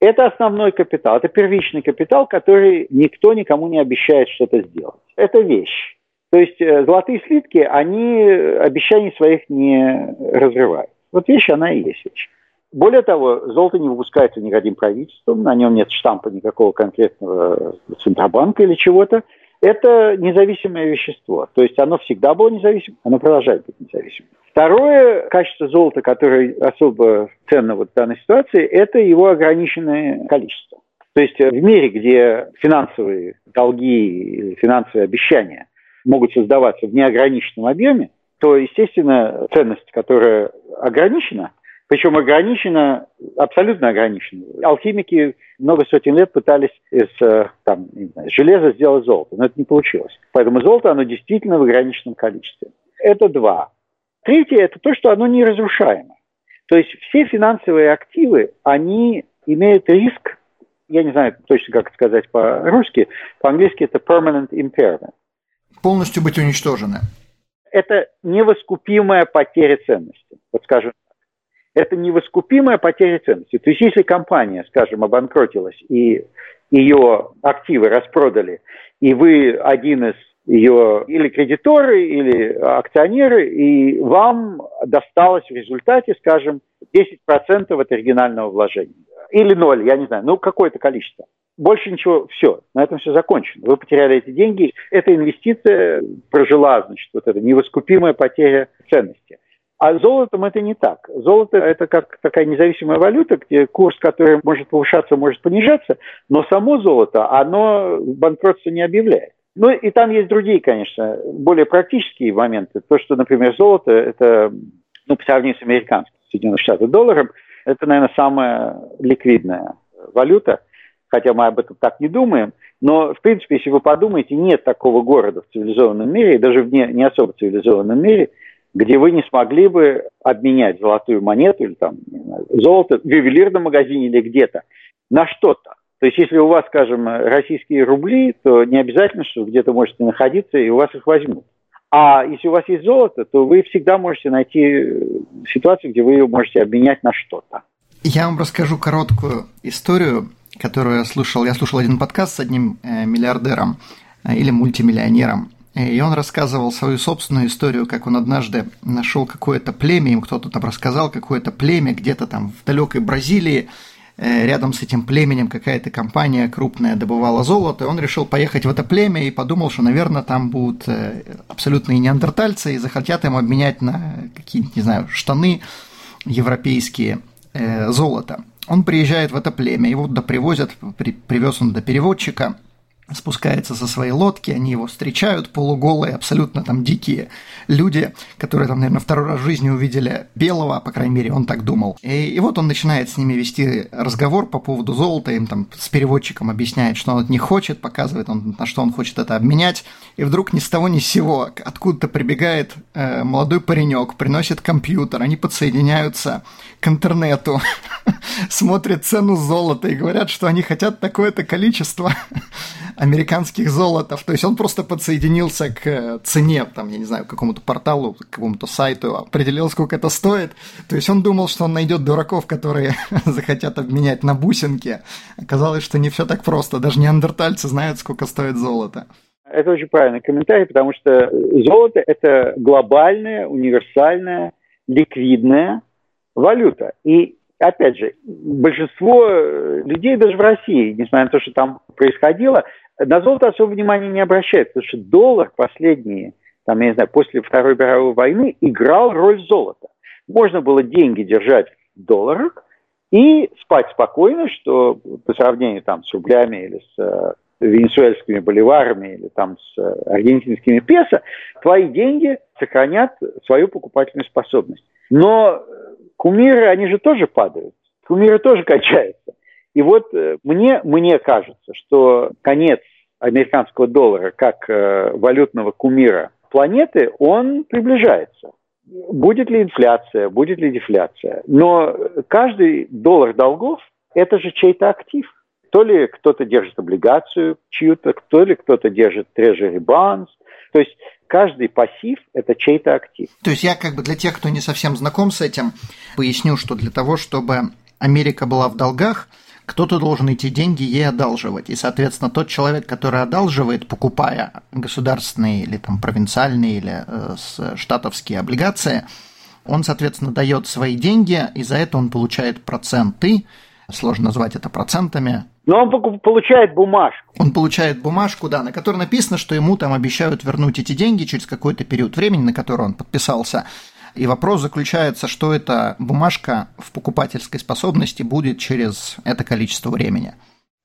Это основной капитал, это первичный капитал, который никто никому не обещает что-то сделать. Это вещь. То есть э, золотые слитки, они обещаний своих не разрывают. Вот вещь, она и есть вещь. Более того, золото не выпускается никаким правительством, на нем нет штампа никакого конкретного Центробанка или чего-то. Это независимое вещество. То есть оно всегда было независимым, оно продолжает быть независимым. Второе качество золота, которое особо ценно вот в данной ситуации, это его ограниченное количество. То есть в мире, где финансовые долги финансовые обещания могут создаваться в неограниченном объеме, то, естественно, ценность, которая ограничена, причем ограничена, абсолютно ограничена. Алхимики много сотен лет пытались из э, там, не знаю, железа сделать золото, но это не получилось. Поэтому золото, оно действительно в ограниченном количестве. Это два. Третье – это то, что оно неразрушаемо. То есть все финансовые активы, они имеют риск, я не знаю точно, как сказать по-русски, по-английски это permanent impairment. Полностью быть уничтожены это невоскупимая потеря ценности. Вот скажем это невоскупимая потеря ценности. То есть если компания, скажем, обанкротилась и ее активы распродали, и вы один из ее или кредиторы, или акционеры, и вам досталось в результате, скажем, 10% от оригинального вложения. Или ноль, я не знаю, ну какое-то количество. Больше ничего, все, на этом все закончено. Вы потеряли эти деньги, эта инвестиция прожила, значит, вот эта невоскупимая потеря ценности. А золотом это не так. Золото – это как такая независимая валюта, где курс, который может повышаться, может понижаться, но само золото, оно банкротство не объявляет. Ну и там есть другие, конечно, более практические моменты. То, что, например, золото – это, ну, по сравнению с американским, Соединенных Штатов долларом, это, наверное, самая ликвидная валюта – хотя мы об этом так не думаем, но, в принципе, если вы подумаете, нет такого города в цивилизованном мире, и даже в не, не особо цивилизованном мире, где вы не смогли бы обменять золотую монету или там золото в ювелирном магазине или где-то на что-то. То есть, если у вас, скажем, российские рубли, то не обязательно, что где-то можете находиться, и у вас их возьмут. А если у вас есть золото, то вы всегда можете найти ситуацию, где вы ее можете обменять на что-то. Я вам расскажу короткую историю которую я слушал. Я слушал один подкаст с одним э, миллиардером э, или мультимиллионером. И он рассказывал свою собственную историю, как он однажды нашел какое-то племя, им кто-то там рассказал, какое-то племя где-то там в далекой Бразилии, э, рядом с этим племенем какая-то компания крупная добывала золото, и он решил поехать в это племя и подумал, что, наверное, там будут абсолютные неандертальцы и захотят им обменять на какие-нибудь, не знаю, штаны европейские золото. Он приезжает в это племя, его туда привозят, при, привез он до переводчика, спускается со своей лодки, они его встречают, полуголые, абсолютно там дикие люди, которые там, наверное, второй раз в жизни увидели белого, по крайней мере, он так думал. И, и вот он начинает с ними вести разговор по поводу золота, им там с переводчиком объясняет, что он от них хочет, показывает, он, на что он хочет это обменять, и вдруг ни с того ни с сего откуда-то прибегает э, молодой паренек, приносит компьютер, они подсоединяются к интернету, смотрят цену золота и говорят, что они хотят такое-то количество американских золотов. То есть он просто подсоединился к э, цене, там, я не знаю, к какому-то порталу, к какому-то сайту, определил, сколько это стоит. То есть он думал, что он найдет дураков, которые захотят обменять на бусинки. Оказалось, что не все так просто. Даже неандертальцы знают, сколько стоит золото. Это очень правильный комментарий, потому что золото – это глобальная, универсальная, ликвидная валюта. И опять же, большинство людей даже в России, несмотря на то, что там происходило, на золото особо внимания не обращают, потому что доллар последние, там, я не знаю, после Второй мировой войны играл роль золота. Можно было деньги держать в долларах и спать спокойно, что по сравнению там, с рублями или с э, венесуэльскими боливарами или там с э, аргентинскими песо, твои деньги сохранят свою покупательную способность. Но кумиры, они же тоже падают, кумиры тоже качаются. И вот э, мне, мне кажется, что конец американского доллара как э, валютного кумира планеты, он приближается. Будет ли инфляция, будет ли дефляция. Но каждый доллар долгов – это же чей-то актив. То ли кто-то держит облигацию чью-то, то ли кто-то держит treasury bonds. То есть каждый пассив – это чей-то актив. То есть я как бы для тех, кто не совсем знаком с этим, поясню, что для того, чтобы Америка была в долгах – кто-то должен эти деньги ей одалживать. И, соответственно, тот человек, который одалживает, покупая государственные или там провинциальные или э, штатовские облигации, он, соответственно, дает свои деньги, и за это он получает проценты. Сложно назвать это процентами. Но он получает бумажку. Он получает бумажку, да, на которой написано, что ему там обещают вернуть эти деньги через какой-то период времени, на который он подписался. И вопрос заключается, что эта бумажка в покупательской способности будет через это количество времени.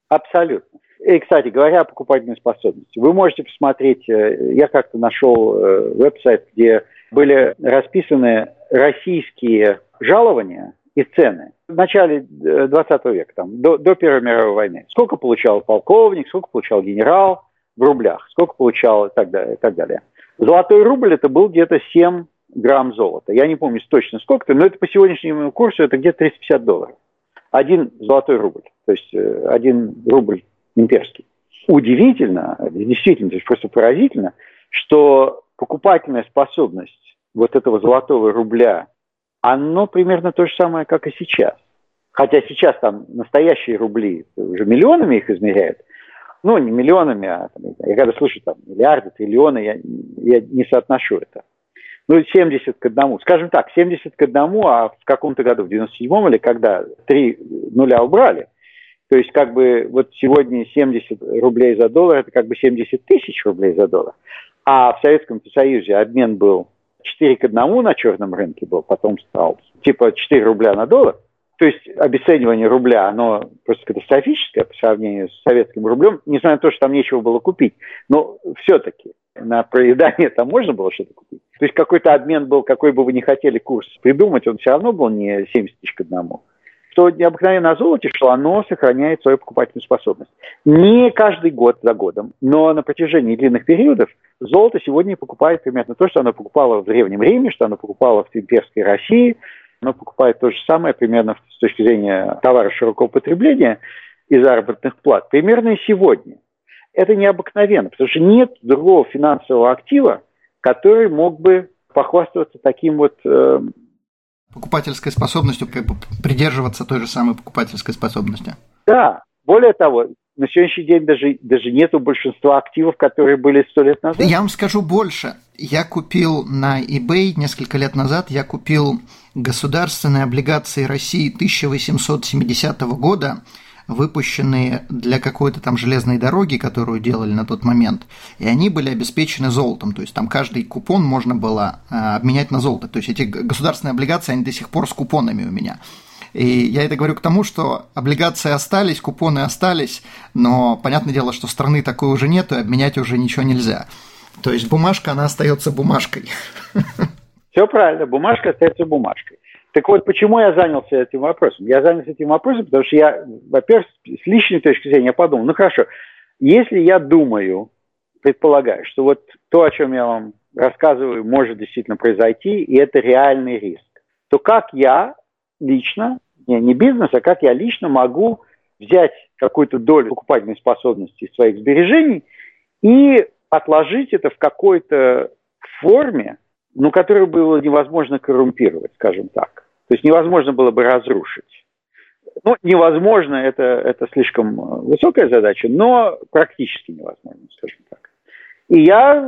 Абсолютно. И, кстати, говоря о покупательной способности, вы можете посмотреть, э, я как-то нашел э, веб-сайт, где были расписаны российские жалования и цены в начале 20 э, века, там, до, до Первой мировой войны. Сколько получал полковник, сколько получал генерал в рублях, сколько получал и так далее. И так далее. Золотой рубль это был где-то 7 грамм золота. Я не помню точно сколько-то, но это по сегодняшнему курсу это где-то 350 долларов. Один золотой рубль, то есть э, один рубль имперский. Удивительно, действительно, то есть просто поразительно, что покупательная способность вот этого золотого рубля, оно примерно то же самое, как и сейчас. Хотя сейчас там настоящие рубли, уже миллионами их измеряют, ну, не миллионами, а там, я когда слышу там миллиарды, триллионы, я, я не соотношу это ну, 70 к одному. Скажем так, 70 к одному, а в каком-то году, в 97-м или когда, три нуля убрали. То есть, как бы, вот сегодня 70 рублей за доллар, это как бы 70 тысяч рублей за доллар. А в Советском Союзе обмен был 4 к 1 на черном рынке был, потом стал типа 4 рубля на доллар. То есть обесценивание рубля, оно просто катастрофическое по сравнению с советским рублем, несмотря на то, что там нечего было купить. Но все-таки на проедание там можно было что-то купить. То есть какой-то обмен был, какой бы вы ни хотели курс придумать, он все равно был не 70 тысяч к одному. Что необыкновенно на золоте, что оно сохраняет свою покупательную способность. Не каждый год за годом, но на протяжении длинных периодов золото сегодня покупает примерно то, что оно покупало в Древнем Риме, что оно покупало в имперской России, оно покупает то же самое примерно с точки зрения товара широкого потребления и заработных плат, примерно и сегодня это необыкновенно, потому что нет другого финансового актива, который мог бы похвастаться таким вот... Э... Покупательской способностью, как бы придерживаться той же самой покупательской способности. Да, более того, на сегодняшний день даже, даже нету большинства активов, которые были сто лет назад. Я вам скажу больше. Я купил на eBay несколько лет назад, я купил государственные облигации России 1870 года выпущенные для какой-то там железной дороги, которую делали на тот момент, и они были обеспечены золотом, то есть там каждый купон можно было э, обменять на золото, то есть эти государственные облигации, они до сих пор с купонами у меня. И я это говорю к тому, что облигации остались, купоны остались, но понятное дело, что страны такой уже нет, и обменять уже ничего нельзя. То есть бумажка, она остается бумажкой. Все правильно, бумажка остается бумажкой. Так вот, почему я занялся этим вопросом? Я занялся этим вопросом, потому что я, во-первых, с личной точки зрения подумал, ну хорошо, если я думаю, предполагаю, что вот то, о чем я вам рассказываю, может действительно произойти, и это реальный риск, то как я лично, не, не бизнес, а как я лично могу взять какую-то долю покупательной способности своих сбережений и отложить это в какой-то форме, ну, которую было невозможно коррумпировать, скажем так. То есть невозможно было бы разрушить. Ну, невозможно, это, это слишком высокая задача, но практически невозможно, скажем так. И я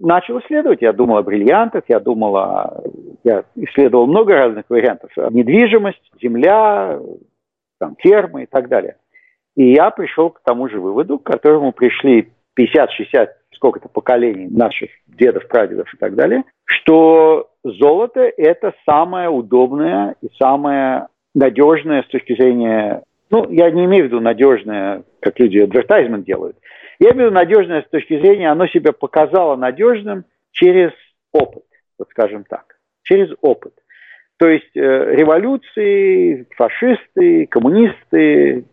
начал исследовать. Я думал о бриллиантах, я думал о... Я исследовал много разных вариантов. Недвижимость, земля, там, фермы и так далее. И я пришел к тому же выводу, к которому пришли 50-60 сколько-то поколений наших дедов, прадедов и так далее, что золото – это самое удобное и самое надежное с точки зрения ну, я не имею в виду надежное, как люди адвертайзмент делают. Я имею в виду надежное с точки зрения, оно себя показало надежным через опыт, вот скажем так, через опыт. То есть э, революции, фашисты, коммунисты,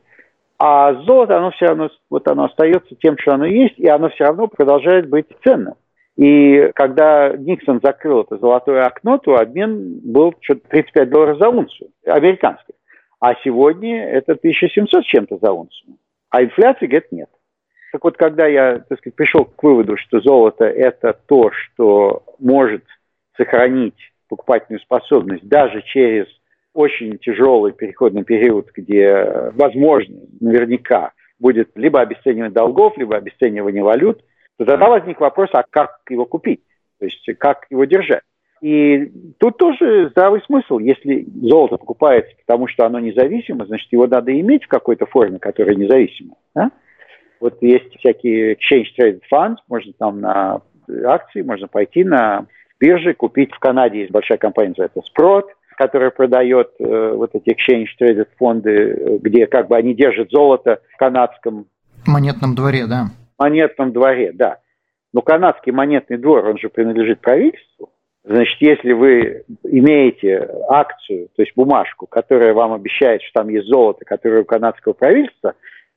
а золото, оно все равно, вот оно остается тем, что оно есть, и оно все равно продолжает быть ценным. И когда Никсон закрыл это золотое окно, то обмен был что-то 35 долларов за унцию, американский. А сегодня это 1700 с чем-то за унцию. А инфляции, говорит, нет. Так вот, когда я, так сказать, пришел к выводу, что золото – это то, что может сохранить покупательную способность даже через очень тяжелый переходный период, где, возможно, наверняка будет либо обесценивание долгов, либо обесценивание валют, то тогда возник вопрос, а как его купить? То есть как его держать? И тут тоже здравый смысл. Если золото покупается потому, что оно независимо, значит, его надо иметь в какой-то форме, которая независима. Да? Вот есть всякие exchange traded funds, можно там на акции, можно пойти на бирже, купить. В Канаде есть большая компания, называется Sprott, которая продает э, вот эти exchange traded фонды, где как бы они держат золото в канадском... Монетном дворе, да. Монетном дворе, да. Но канадский монетный двор, он же принадлежит правительству. Значит, если вы имеете акцию, то есть бумажку, которая вам обещает, что там есть золото, которое у канадского правительства,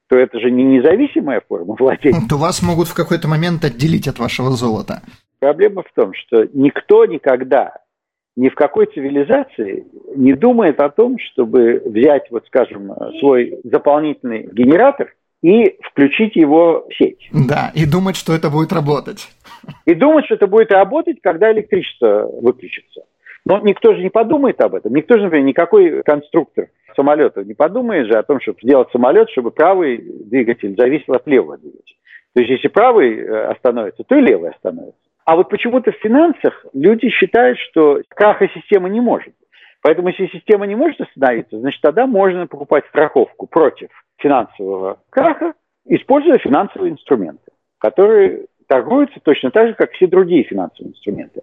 то это же не независимая форма владения. То вас могут в какой-то момент отделить от вашего золота. Проблема в том, что никто никогда ни в какой цивилизации не думает о том, чтобы взять, вот скажем, свой заполнительный генератор и включить его в сеть. Да, и думать, что это будет работать. И думать, что это будет работать, когда электричество выключится. Но никто же не подумает об этом. Никто же, например, никакой конструктор самолета не подумает же о том, чтобы сделать самолет, чтобы правый двигатель зависел от левого двигателя. То есть если правый э, остановится, то и левый остановится. А вот почему-то в финансах люди считают, что краха системы не может. Поэтому если система не может остановиться, значит тогда можно покупать страховку против финансового краха, используя финансовые инструменты, которые торгуются точно так же, как все другие финансовые инструменты.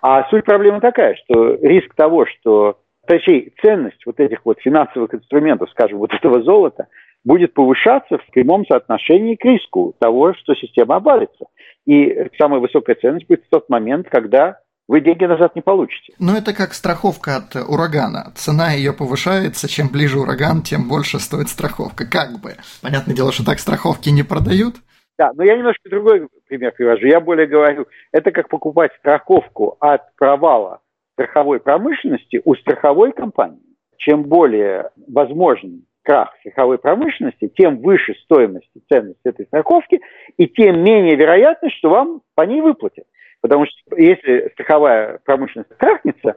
А суть проблемы такая, что риск того, что точнее, ценность вот этих вот финансовых инструментов, скажем, вот этого золота, будет повышаться в прямом соотношении к риску того, что система обвалится. И самая высокая ценность будет в тот момент, когда вы деньги назад не получите. Но это как страховка от урагана. Цена ее повышается, чем ближе ураган, тем больше стоит страховка. Как бы. Понятное дело, что так страховки не продают. Да, но я немножко другой пример привожу. Я более говорю, это как покупать страховку от провала страховой промышленности у страховой компании. Чем более возможен крах страховой промышленности, тем выше стоимость и ценность этой страховки, и тем менее вероятность, что вам по ней выплатят. Потому что если страховая промышленность крахнется,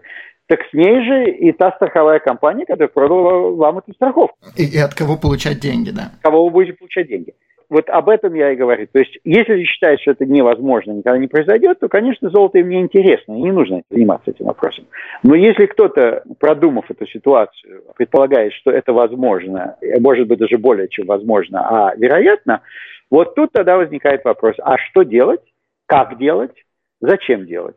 так с ней же и та страховая компания, которая продала вам эту страховку. И, и от кого получать деньги, да? От кого вы будете получать деньги вот об этом я и говорю. То есть, если считают, что это невозможно, никогда не произойдет, то, конечно, золото им не интересно, и не нужно заниматься этим вопросом. Но если кто-то, продумав эту ситуацию, предполагает, что это возможно, может быть, даже более чем возможно, а вероятно, вот тут тогда возникает вопрос, а что делать, как делать, зачем делать?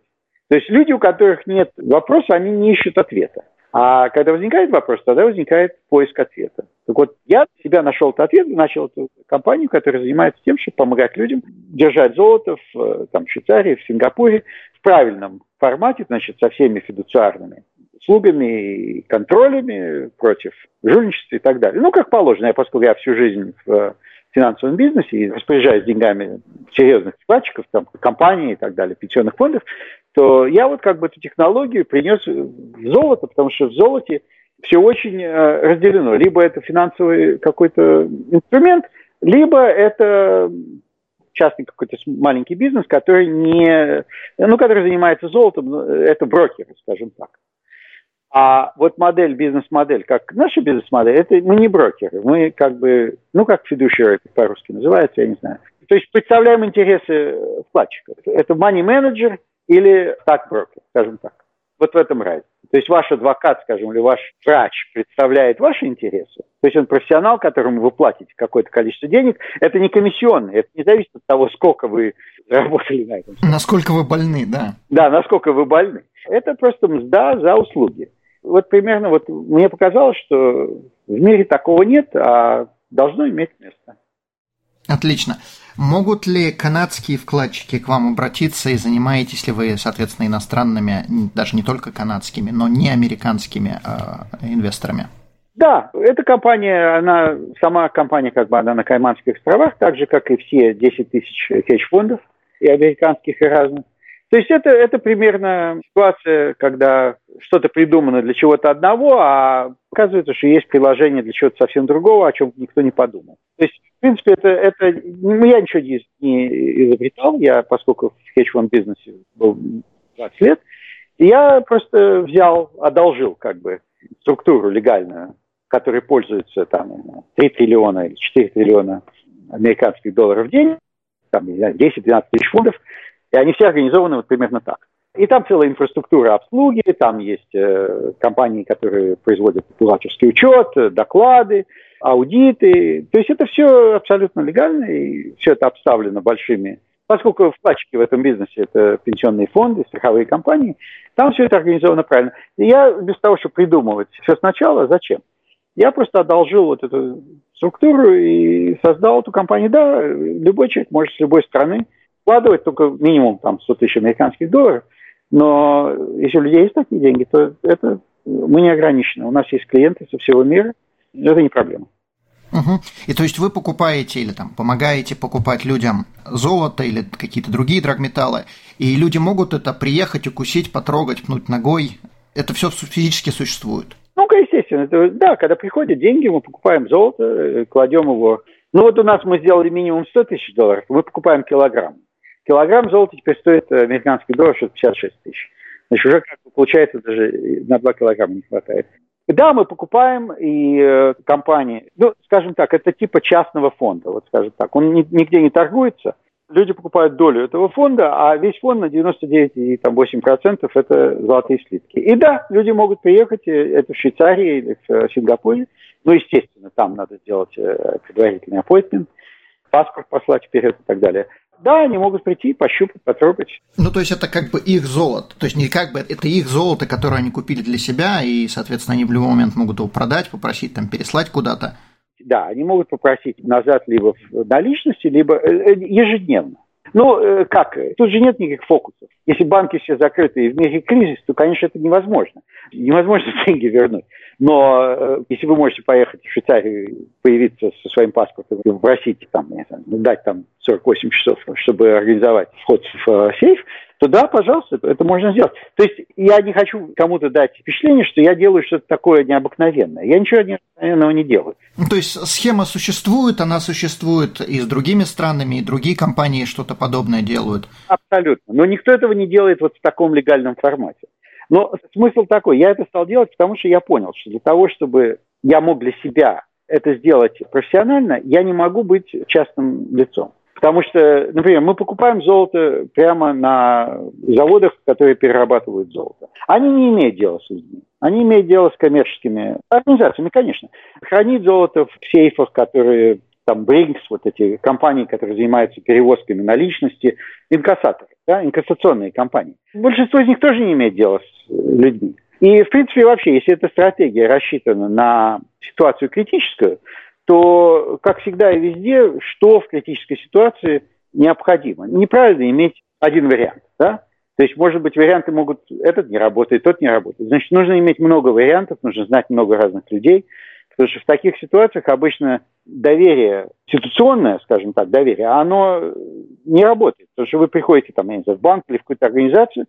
То есть люди, у которых нет вопроса, они не ищут ответа. А когда возникает вопрос, тогда возникает поиск ответа. Так вот, я себя нашел этот ответ, начал эту компанию, которая занимается тем, чтобы помогать людям держать золото в э, там, Швейцарии, в Сингапуре в правильном формате, значит, со всеми фидуциарными услугами и контролями против жульничества и так далее. Ну, как положено, я, поскольку я всю жизнь в финансовом бизнесе и распоряжаюсь деньгами серьезных вкладчиков, там, компаний и так далее, пенсионных фондов, то я вот как бы эту технологию принес в золото, потому что в золоте все очень э, разделено. Либо это финансовый какой-то инструмент, либо это частный какой-то маленький бизнес, который не, ну, который занимается золотом, это брокеры, скажем так. А вот модель, бизнес-модель, как наша бизнес-модель, это мы не брокеры, мы как бы, ну как fiduciary по-русски называется, я не знаю. То есть представляем интересы вкладчиков. Это money manager или так брокер, скажем так. Вот в этом разница. То есть ваш адвокат, скажем, или ваш врач представляет ваши интересы, то есть он профессионал, которому вы платите какое-то количество денег, это не комиссионный, это не зависит от того, сколько вы заработали на этом. Насколько вы больны, да. Да, насколько вы больны. Это просто мзда за услуги вот примерно вот мне показалось, что в мире такого нет, а должно иметь место. Отлично. Могут ли канадские вкладчики к вам обратиться и занимаетесь ли вы, соответственно, иностранными, даже не только канадскими, но не американскими э, инвесторами? Да, эта компания, она, сама компания как бы она на Кайманских островах, так же, как и все 10 тысяч хедж-фондов и американских, и разных. То есть это, это примерно ситуация, когда что-то придумано для чего-то одного, а оказывается, что есть приложение для чего-то совсем другого, о чем никто не подумал. То есть, принципе, это, это ну, я ничего не, не изобретал, я, поскольку в хедж-фонд бизнесе был 20 лет, я просто взял, одолжил как бы структуру легальную, которой пользуется там 3 триллиона или 4 триллиона американских долларов в день, там, 10-12 тысяч фунтов, и они все организованы вот примерно так. И там целая инфраструктура обслуги, там есть э, компании, которые производят бухгалтерский учет, доклады, аудиты. То есть это все абсолютно легально, и все это обставлено большими. Поскольку вкладчики в этом бизнесе это пенсионные фонды, страховые компании, там все это организовано правильно. И я без того, чтобы придумывать все сначала, зачем? Я просто одолжил вот эту структуру и создал эту компанию. Да, любой человек может с любой страны вкладывать только минимум там 100 тысяч американских долларов, но если у людей есть такие деньги, то это мы не ограничены. У нас есть клиенты со всего мира, это не проблема. Угу. И то есть вы покупаете или там помогаете покупать людям золото или какие-то другие драгметаллы, и люди могут это приехать, укусить, потрогать, пнуть ногой. Это все физически существует. Ну, естественно. Это, да, когда приходят деньги, мы покупаем золото, э, кладем его. Ну, вот у нас мы сделали минимум 100 тысяч долларов, мы покупаем килограмм. Килограмм золота теперь стоит э, американский доллар 56 тысяч. Значит, уже как получается даже на 2 килограмма не хватает. Да, мы покупаем и э, компании, ну, скажем так, это типа частного фонда, вот скажем так. Он ни, нигде не торгуется, люди покупают долю этого фонда, а весь фонд на 99,8% это золотые слитки. И да, люди могут приехать, э, это в Швейцарии или в э, Сингапуре, ну, естественно, там надо сделать предварительный appointment, паспорт послать вперед и так далее – да, они могут прийти, пощупать, потрогать. Ну, то есть это как бы их золото. То есть не как бы, это их золото, которое они купили для себя, и, соответственно, они в любой момент могут его продать, попросить там переслать куда-то. Да, они могут попросить назад либо в наличности, либо э, э, ежедневно. Ну, э, как? Тут же нет никаких фокусов. Если банки все закрыты и в мире кризис, то, конечно, это невозможно. Невозможно деньги вернуть. Но э, если вы можете поехать в Швейцарию, появиться со своим паспортом и попросить там, не знаю, ну, дать там 48 часов, чтобы организовать вход в э, сейф, то да, пожалуйста, это можно сделать. То есть я не хочу кому-то дать впечатление, что я делаю что-то такое необыкновенное. Я ничего необыкновенного не делаю. Ну, то есть схема существует, она существует и с другими странами, и другие компании что-то подобное делают. Абсолютно. Но никто этого не делает вот в таком легальном формате. Но смысл такой, я это стал делать, потому что я понял, что для того, чтобы я мог для себя это сделать профессионально, я не могу быть частным лицом. Потому что, например, мы покупаем золото прямо на заводах, которые перерабатывают золото. Они не имеют дела с людьми. Они имеют дело с коммерческими организациями, конечно. Хранить золото в сейфах, которые там Бринкс, вот эти компании, которые занимаются перевозками наличности, инкассаторы, да, инкассационные компании. Большинство из них тоже не имеет дела с людьми. И, в принципе, вообще, если эта стратегия рассчитана на ситуацию критическую, то, как всегда и везде, что в критической ситуации необходимо? Неправильно иметь один вариант, да? То есть, может быть, варианты могут, этот не работает, тот не работает. Значит, нужно иметь много вариантов, нужно знать много разных людей, потому что в таких ситуациях обычно доверие, институционное, скажем так, доверие, оно не работает. Потому что вы приходите там, я не знаю, в банк или в какую-то организацию,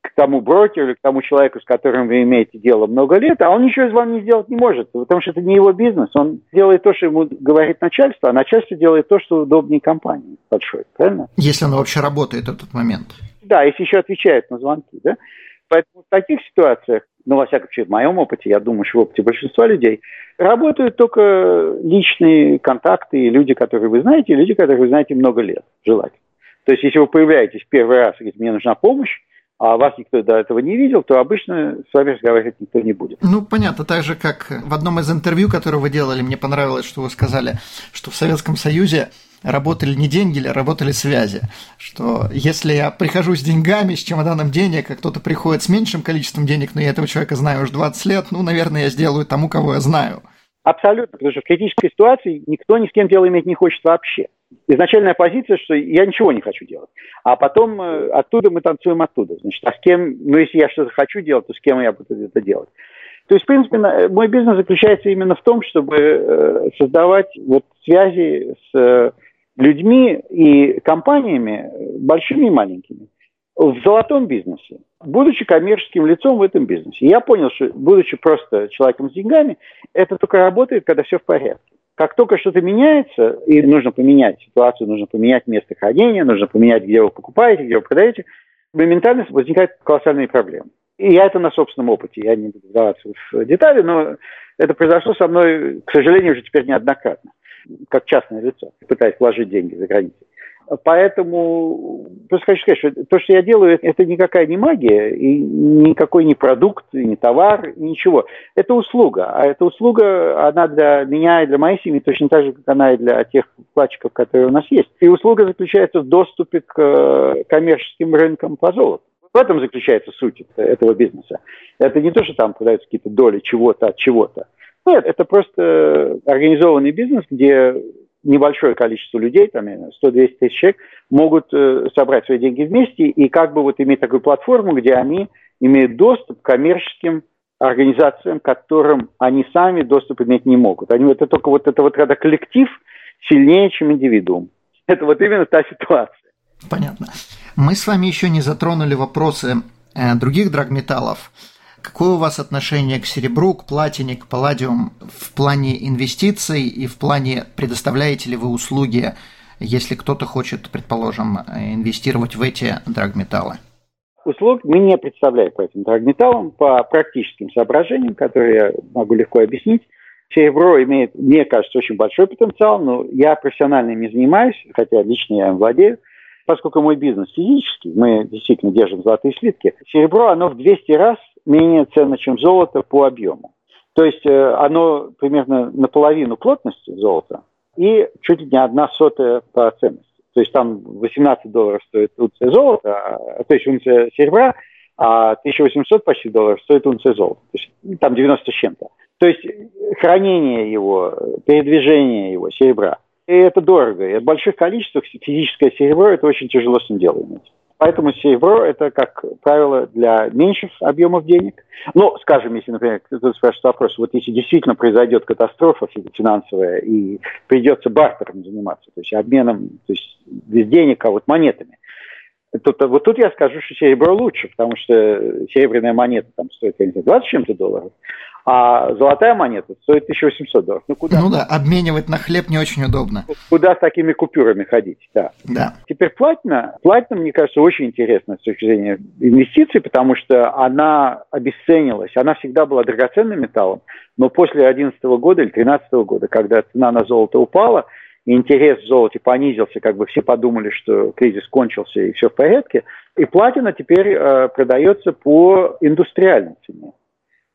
к тому брокеру или к тому человеку, с которым вы имеете дело много лет, а он ничего из вам не сделать не может, потому что это не его бизнес. Он делает то, что ему говорит начальство, а начальство делает то, что удобнее компании большой, правильно? Если оно вообще работает в этот момент. Да, если еще отвечает на звонки, да. Поэтому в таких ситуациях, ну, во всяком случае, в моем опыте, я думаю, что в опыте большинства людей, работают только личные контакты и люди, которые вы знаете, и люди, которых вы знаете много лет, желательно. То есть, если вы появляетесь первый раз и говорите, мне нужна помощь, а вас никто до этого не видел, то обычно с вами разговаривать никто не будет. Ну, понятно, так же, как в одном из интервью, которое вы делали, мне понравилось, что вы сказали, что в Советском Союзе работали не деньги, а работали связи. Что если я прихожу с деньгами, с чемоданом денег, а кто-то приходит с меньшим количеством денег, но я этого человека знаю уже 20 лет, ну, наверное, я сделаю тому, кого я знаю. Абсолютно, потому что в критической ситуации никто ни с кем дело иметь не хочет вообще изначальная позиция, что я ничего не хочу делать. А потом э, оттуда мы танцуем оттуда. Значит, а с кем, ну если я что-то хочу делать, то с кем я буду это делать? То есть, в принципе, мой бизнес заключается именно в том, чтобы э, создавать вот связи с э, людьми и компаниями, большими и маленькими, в золотом бизнесе, будучи коммерческим лицом в этом бизнесе. Я понял, что будучи просто человеком с деньгами, это только работает, когда все в порядке. Как только что-то меняется, и нужно поменять ситуацию, нужно поменять место хранения, нужно поменять, где вы покупаете, где вы продаете, моментально возникают колоссальные проблемы. И я это на собственном опыте, я не буду вдаваться в детали, но это произошло со мной, к сожалению, уже теперь неоднократно, как частное лицо, пытаясь вложить деньги за границей. Поэтому просто хочу сказать, что то, что я делаю, это никакая не магия, и никакой не продукт, и не товар, ничего. Это услуга. А эта услуга, она для меня и для моей семьи точно так же, как она и для тех вкладчиков, которые у нас есть. И услуга заключается в доступе к э, коммерческим рынкам по золоту. В этом заключается суть этого бизнеса. Это не то, что там продаются какие-то доли чего-то от чего-то. Нет, это просто организованный бизнес, где небольшое количество людей, там 100-200 тысяч человек, могут э, собрать свои деньги вместе и как бы вот иметь такую платформу, где они имеют доступ к коммерческим организациям, которым они сами доступ иметь не могут. Они, это только вот это вот когда коллектив сильнее, чем индивидуум. Это вот именно та ситуация. Понятно. Мы с вами еще не затронули вопросы э, других драгметаллов. Какое у вас отношение к серебру, к платине, к палладиум в плане инвестиций и в плане предоставляете ли вы услуги, если кто-то хочет, предположим, инвестировать в эти драгметаллы? Услуг мы не представляем по этим драгметаллам по практическим соображениям, которые я могу легко объяснить. Серебро имеет, мне кажется, очень большой потенциал, но я профессионально не занимаюсь, хотя лично я им владею поскольку мой бизнес физический, мы действительно держим золотые слитки, серебро, оно в 200 раз менее ценно, чем золото по объему. То есть э, оно примерно наполовину плотности золота и чуть ли не одна сотая по ценности. То есть там 18 долларов стоит унция золота, а, то есть унция серебра, а 1800 почти долларов стоит унция золота. То есть ну, там 90 с чем-то. То есть хранение его, передвижение его, серебра. И это дорого. И в больших количествах физическое серебро это очень тяжело с ним дело иметь. Поэтому серебро – это, как правило, для меньших объемов денег. Но, скажем, если, например, кто-то спрашивает вопрос, вот если действительно произойдет катастрофа финансовая и придется бартером заниматься, то есть обменом, то есть без денег, а вот монетами, Тут, вот тут я скажу, что серебро лучше, потому что серебряная монета там стоит, я не знаю, 20 чем-то долларов, а золотая монета стоит 1800 долларов. Ну, куда? ну да, обменивать на хлеб не очень удобно. Куда с такими купюрами ходить, да. да. Теперь платина. Платина, мне кажется, очень интересна с точки зрения инвестиций, потому что она обесценилась. Она всегда была драгоценным металлом, но после 2011 года или 2013 года, когда цена на золото упала, интерес в золоте понизился, как бы все подумали, что кризис кончился и все в порядке, и платина теперь э, продается по индустриальной цене.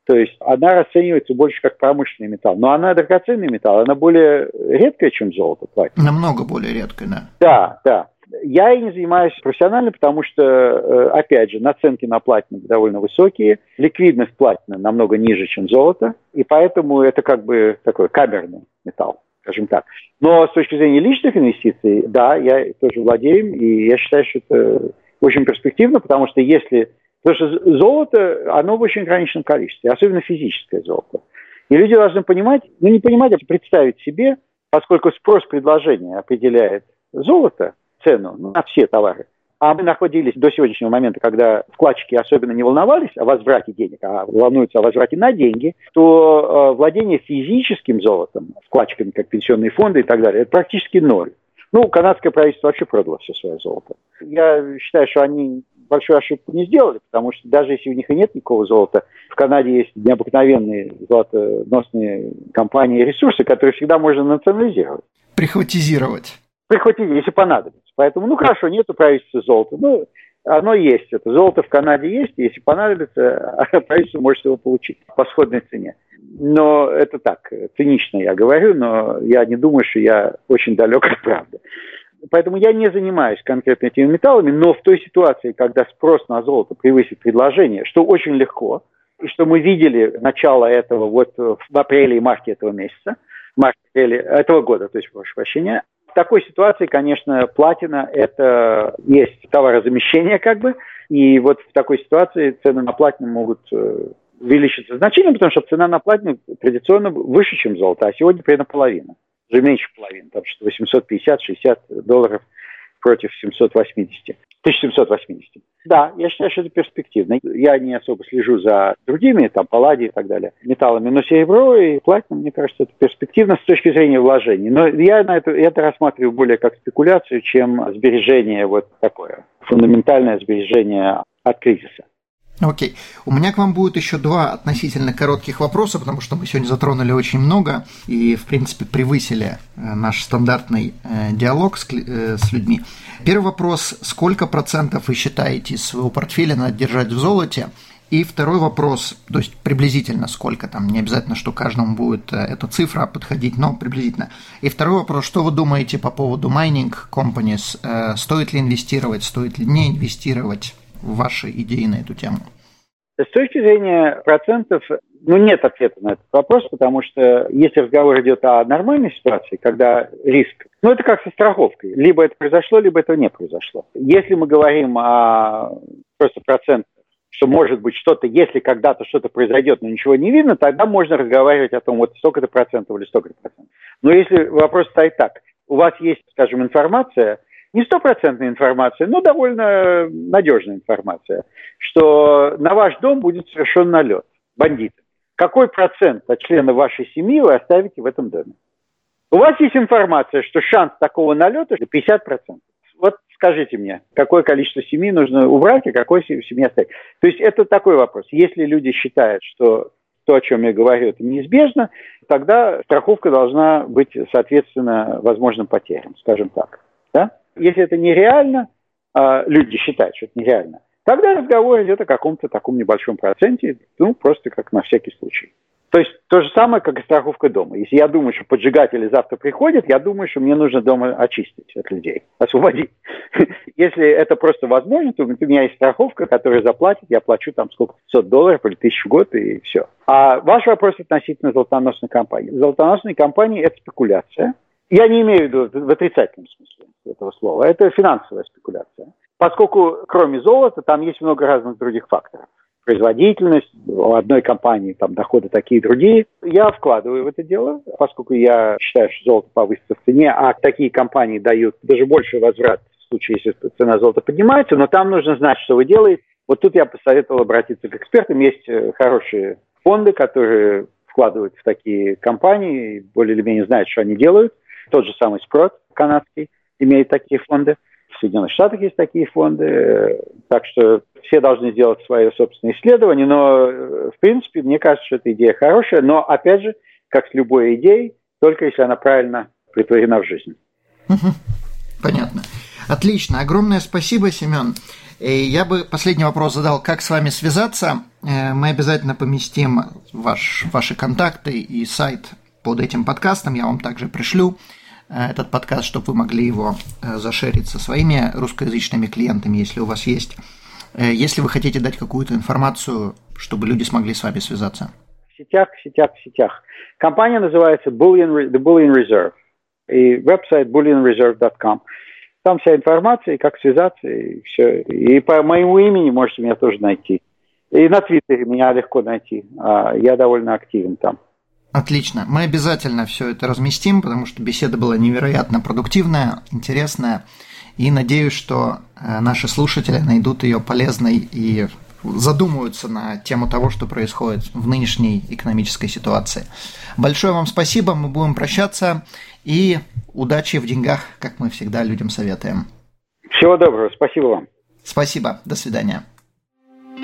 То есть она расценивается больше как промышленный металл. Но она драгоценный металл, она более редкая, чем золото. Платина. Намного более редкая, да. Да, да. Я и не занимаюсь профессионально, потому что, э, опять же, наценки на платину довольно высокие, ликвидность платины намного ниже, чем золото, и поэтому это как бы такой камерный металл, скажем так. Но с точки зрения личных инвестиций, да, я тоже владею, и я считаю, что это очень перспективно, потому что если... Потому что золото, оно в очень ограниченном количестве, особенно физическое золото. И люди должны понимать, ну не понимать, а представить себе, поскольку спрос-предложение определяет золото, цену ну, на все товары. А мы находились до сегодняшнего момента, когда вкладчики особенно не волновались о возврате денег, а волнуются о возврате на деньги, то э, владение физическим золотом, вкладчиками, как пенсионные фонды и так далее, это практически ноль. Ну, канадское правительство вообще продало все свое золото. Я считаю, что они большую ошибку не сделали, потому что даже если у них и нет никакого золота, в Канаде есть необыкновенные золотоносные компании и ресурсы, которые всегда можно национализировать. Прихватизировать. Прихватизировать, если понадобится. Поэтому, ну хорошо, нету правительства золота. Ну, оно есть. Это золото в Канаде есть, если понадобится, правительство может его получить по сходной цене. Но это так, цинично я говорю, но я не думаю, что я очень далек от правды. Поэтому я не занимаюсь конкретно этими металлами, но в той ситуации, когда спрос на золото превысит предложение, что очень легко, и что мы видели начало этого вот в апреле и марте этого месяца, марте этого года, то есть, прошу прощения, в такой ситуации, конечно, платина – это есть товарозамещение как бы, и вот в такой ситуации цены на платину могут э, увеличиться значительно, потому что цена на платину традиционно выше, чем золото, а сегодня примерно половина, уже меньше половины, там что 850-60 долларов против 780. 1780. Да, я считаю, что это перспективно. Я не особо слежу за другими, там, палладий и так далее, металлами, но серебро и платина, мне кажется, это перспективно с точки зрения вложений. Но я на это, это рассматриваю более как спекуляцию, чем сбережение вот такое, фундаментальное сбережение от кризиса. Окей. У меня к вам будет еще два относительно коротких вопроса, потому что мы сегодня затронули очень много и, в принципе, превысили э, наш стандартный э, диалог с, э, с людьми. Первый вопрос. Сколько процентов вы считаете из своего портфеля надо держать в золоте? И второй вопрос, то есть приблизительно сколько там, не обязательно, что каждому будет эта цифра подходить, но приблизительно. И второй вопрос, что вы думаете по поводу mining companies? Стоит ли инвестировать, стоит ли не инвестировать? Ваши идеи на эту тему? С точки зрения процентов, ну, нет ответа на этот вопрос, потому что если разговор идет о нормальной ситуации, когда риск, ну, это как со страховкой. Либо это произошло, либо этого не произошло. Если мы говорим о просто процентах, что может быть что-то, если когда-то что-то произойдет, но ничего не видно, тогда можно разговаривать о том, вот столько-то процентов или столько-то процентов. Но если вопрос стоит так, у вас есть, скажем, информация – не стопроцентная информация, но довольно надежная информация, что на ваш дом будет совершен налет бандиты. Какой процент от членов вашей семьи вы оставите в этом доме? У вас есть информация, что шанс такого налета 50%. Вот скажите мне, какое количество семей нужно убрать, и какое семьи оставить. То есть это такой вопрос. Если люди считают, что то, о чем я говорю, это неизбежно, тогда страховка должна быть, соответственно, возможным потерям, скажем так. Да? Если это нереально, а люди считают, что это нереально, тогда разговор идет о каком-то таком небольшом проценте, ну, просто как на всякий случай. То есть то же самое, как и страховка дома. Если я думаю, что поджигатели завтра приходят, я думаю, что мне нужно дома очистить от людей, освободить. Если это просто возможно, то у меня есть страховка, которая заплатит, я плачу там сколько, 500 долларов или 1000 в год и все. А ваш вопрос относительно золотоносной компании. Золотоносные компании – это спекуляция. Я не имею в виду в отрицательном смысле этого слова. Это финансовая спекуляция. Поскольку кроме золота там есть много разных других факторов. Производительность, у одной компании там доходы такие другие. Я вкладываю в это дело, поскольку я считаю, что золото повысится в цене, а такие компании дают даже больше возврат в случае, если цена золота поднимается, но там нужно знать, что вы делаете. Вот тут я посоветовал обратиться к экспертам. Есть э, хорошие фонды, которые вкладывают в такие компании, более или менее знают, что они делают. Тот же самый Спрот канадский имеет такие фонды. В Соединенных Штатах есть такие фонды. Так что все должны сделать свое собственное исследование. Но, в принципе, мне кажется, что эта идея хорошая. Но, опять же, как с любой идеей, только если она правильно притворена в жизнь. Понятно. Отлично. Огромное спасибо, Семен. Я бы последний вопрос задал, как с вами связаться. Э, мы обязательно поместим ваш, ваши контакты и сайт под этим подкастом, я вам также пришлю. э, этот подкаст, чтобы вы могли его э, зашерить со своими русскоязычными клиентами, если у вас есть. Если вы хотите дать какую-то информацию, чтобы люди смогли с вами связаться. В сетях, в сетях, в сетях. Компания называется Bullion, The Bullion Reserve и веб-сайт bullionreserve.com. Там вся информация, как связаться, и все. И по моему имени можете меня тоже найти. И на Твиттере меня легко найти. А, я довольно активен там. Отлично. Мы обязательно все это разместим, потому что беседа была невероятно продуктивная, интересная. И надеюсь, что э, наши слушатели найдут ее полезной и задумаются на тему того, что происходит в нынешней экономической ситуации. Большое вам спасибо, мы будем прощаться и удачи в деньгах, как мы всегда людям советуем. Всего доброго, спасибо вам. Спасибо, до свидания.